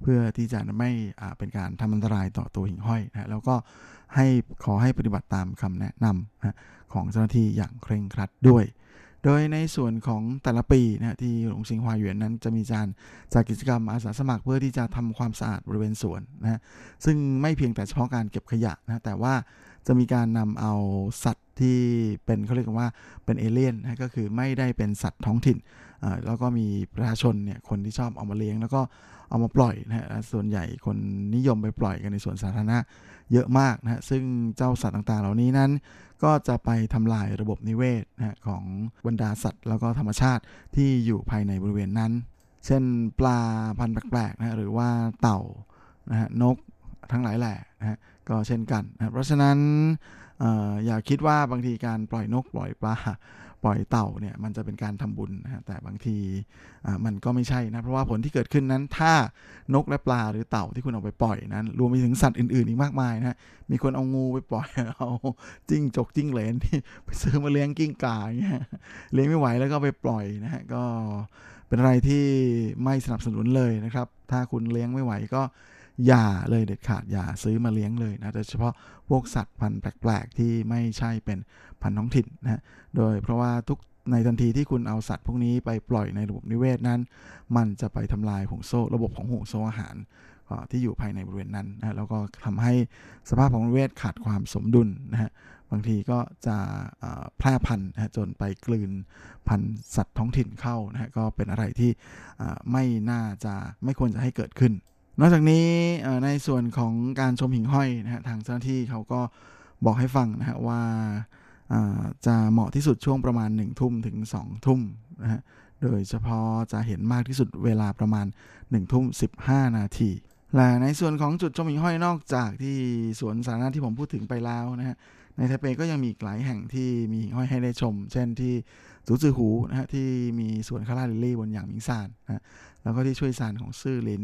เพื่อที่จะไม่เป็นการทำอันตรายต่อตัวหิ่งห้อยนะแล้วก็ให้ขอให้ปฏิบัติตามคำแนะนำนะของเจ้าหน้าที่อย่างเคร่งครัดด้วย โดยในส่วนของแต่ละปีนะที่หลวงชิงฮวาหยวนนั้นจะมีการจัดกิจกรรมอาสาสมัครเพื่อที่จะทำความสะอาดบริเวณสวนนะซึ่งไม่เพียงแต่เฉพาะการเก็บขยะนะแต่ว่าจะมีการนำเอาสัตว์ ที่เป็นเขาเรียกว่าเป็นเอเลี่ยนนะก็คือไม่ได้เป็นสัตว์ท้องถิ่นแล้วก็มีประชาชนเนี่ยคนที่ชอบเอามาเลี้ยง แล้วก็เอามาปล่อยนะฮะส่วนใหญ่คนนิยมไปปล่อยกันในสวนสาธารณะเยอะมากนะฮะซึ่งเจ้าสัตว์ต่างๆ เหล่านี้นั้น ก็จะไปทำลายระบบนิเวศนะของบรรดาสัตว์ แล้วก็ธรรมชาติที่อยู่ภายในบริเวณนั้น เช่นปลาพันธุ์แปลกๆนะหรือว่าเต่านะฮะนกทั้งหลายแหล่นะฮะก็เช่นกันนะเพราะฉะนั้น อย่าคิดว่าบางทีการปล่อยนกปล่อยปลาปล่อยเต่าเนี่ยมันจะเป็นการทำบุญนะฮะแต่บางทีมันก็ไม่ใช่นะเพราะว่าผลที่เกิดขึ้นนั้น ถ้านกและปลาหรือเต่าที่คุณเอาไปปล่อยนั้น รวมไปถึงสัตว์อื่นๆอีกมากมายนะมีคนเอางูไปปล่อยเอาจิ้งจกจิ้งเหลนที่ไปซื้อมาเลี้ยงกิ้งก่าเงี้ยเลี้ยงไม่ไหวแล้วก็ไปปล่อยนะฮะก็เป็นอะไรที่ไม่สนับสนุนเลยนะครับ ถ้าคุณเลี้ยงไม่ไหวก็ อย่าเลยเด็ดขาดอย่าซื้อมาเลี้ยงเลยนะโดยเฉพาะพวกสัตว์พันธุ์แปลก ๆ ที่ไม่ใช่เป็นพันธุ์ท้องถิ่นนะโดยเพราะว่าทุกในทันทีที่คุณเอาสัตว์พวกนี้ไปปล่อยในระบบนิเวศนั้น มันจะไปทำลายห่วงโซ่ ระบบของห่วงโซ่อาหารที่อยู่ภายในบริเวณนั้นนะแล้วก็ทำให้สภาพของนิเวศขาดความสมดุลนะฮะบางทีก็จะแพร่พันธุ์จนไปกลืนพันธุ์สัตว์ท้องถิ่นเข้านะฮะก็เป็นอะไรที่ไม่น่าจะไม่ควรจะให้เกิดขึ้น นอกจากนี้ในส่วนของการชมหิ่งห้อยนะฮะทางเจ้าหน้าที่เขาก็บอกให้ฟังนะฮะว่าจะเหมาะที่สุดช่วงประมาณ 1 ทุ่มถึง 2 ทุ่มนะฮะโดยเฉพาะจะเห็นมากที่สุดเวลาประมาณ 1 ทุ่ม 15 นาทีและในส่วนของจุดชมหิ่งห้อยนอกจากที่สวนสาธารณะที่ผมพูดถึงไปแล้วนะฮะในไทเปก็ยังมีอีกหลายแห่งที่มีหิ่งห้อยให้ได้ชม เช่นที่สูจือหูนะฮะที่มีสวนคาราลิลลี่บนอย่างมิงซานนะ แล้วก็ที่ช่วยสานของซื่อหลิน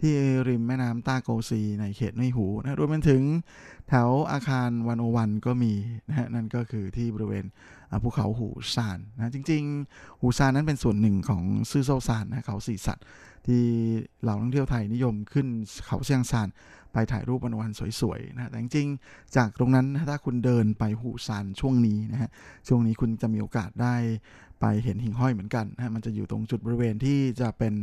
ที่ริมแม่น้ำต้าโกซีในเขตไม่หูนะรวมไปถึงแถวอาคารวันโอวันก็มีนะฮะนั่นก็คือที่บริเวณภูเขาหูซานนะจริง ๆ หูซานนั้นเป็นส่วนหนึ่งของซื่อโซซานนะเขาสี่สัตว์ ที่เหล่านักท่องเที่ยวไทยนิยมขึ้นเขาเชียงซานไปถ่ายรูปวันวันสวยๆนะแต่จริงๆ จากตรงนั้นถ้าคุณเดินไปหูซานช่วงนี้นะฮะช่วงนี้คุณจะมีโอกาสได้ไปเห็นหิ่งห้อยเหมือนกันนะมันจะอยู่ตรงจุดบริเวณที่จะเป็น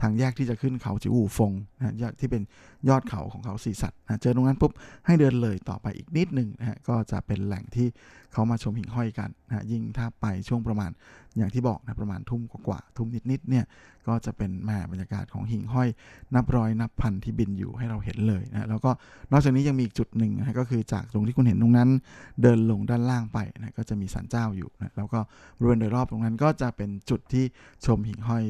ทางแยกที่จะขึ้นเขาจิวอูฟงนะที่เป็นยอดเขาของเขาสีสัตว์นะเจอตรงนั้นปุ๊บให้เดินเลยต่อไปอีกนิดหนึ่งนะฮะก็จะเป็นแหล่งที่เขามาชมหิ่งห้อยกันนะยิ่งถ้าไปช่วงประมาณอย่างที่บอกนะประมาณทุ่มกว่าทุ่มนิดๆเนี่ยก็จะเป็นแม่บรรยากาศของหิ่งห้อย นับร้อยนับพันที่บินอยู่ให้เราเห็นเลยนะแล้วก็นอกจากนี้ยังมีอีกจุดหนึ่งนะก็คือจากตรงที่คุณเห็นตรงนั้น เดินลงด้านล่างไปนะก็จะมีศาลเจ้าอยู่นะแล้วก็บริเวณโดยรอบตรงนั้นก็จะเป็นจุดที่ชมหิ่งห้อย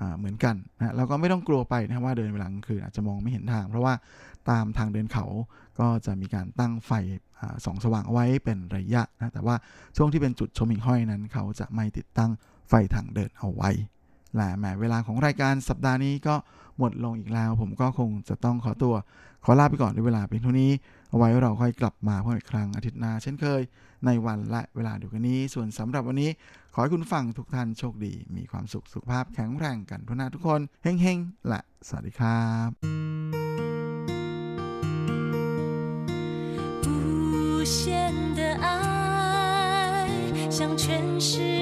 อเหมือนกันนะแล้วก็ไม่ต้องกลัวไปนะว่าเดินเวลากลางคืนอาจจะมองไม่เห็นทาง เพราะว่า ตามทางเดินเขาก็จะมีการตั้งไฟสองสว่างไว้เป็นระยะนะแต่ว่าช่วงที่เป็นจุดชมหิ่งห้อยนั้น เขาจะไม่ติดตั้งไฟทางเดินเอาไว้และแหมเวลาของรายการสัปดาห์นี้ก็หมดลงอีกแล้ว ผมก็คงจะต้องขอตัว ขอลาไปก่อนด้วยเวลาเพียงเท่านี้ เอาไว้เราค่อยกลับมาพบอีกครั้งอาทิตย์หน้าเช่นเคย ในวันและเวลาเดียวกันนี้ ส่วนสำหรับวันนี้ ขอให้คุณฟังทุกท่านโชคดี มีความสุขสุขภาพแข็งแรงกันทุกนาทุกคนเฮ้งๆและสวัสดีครับ 将全世界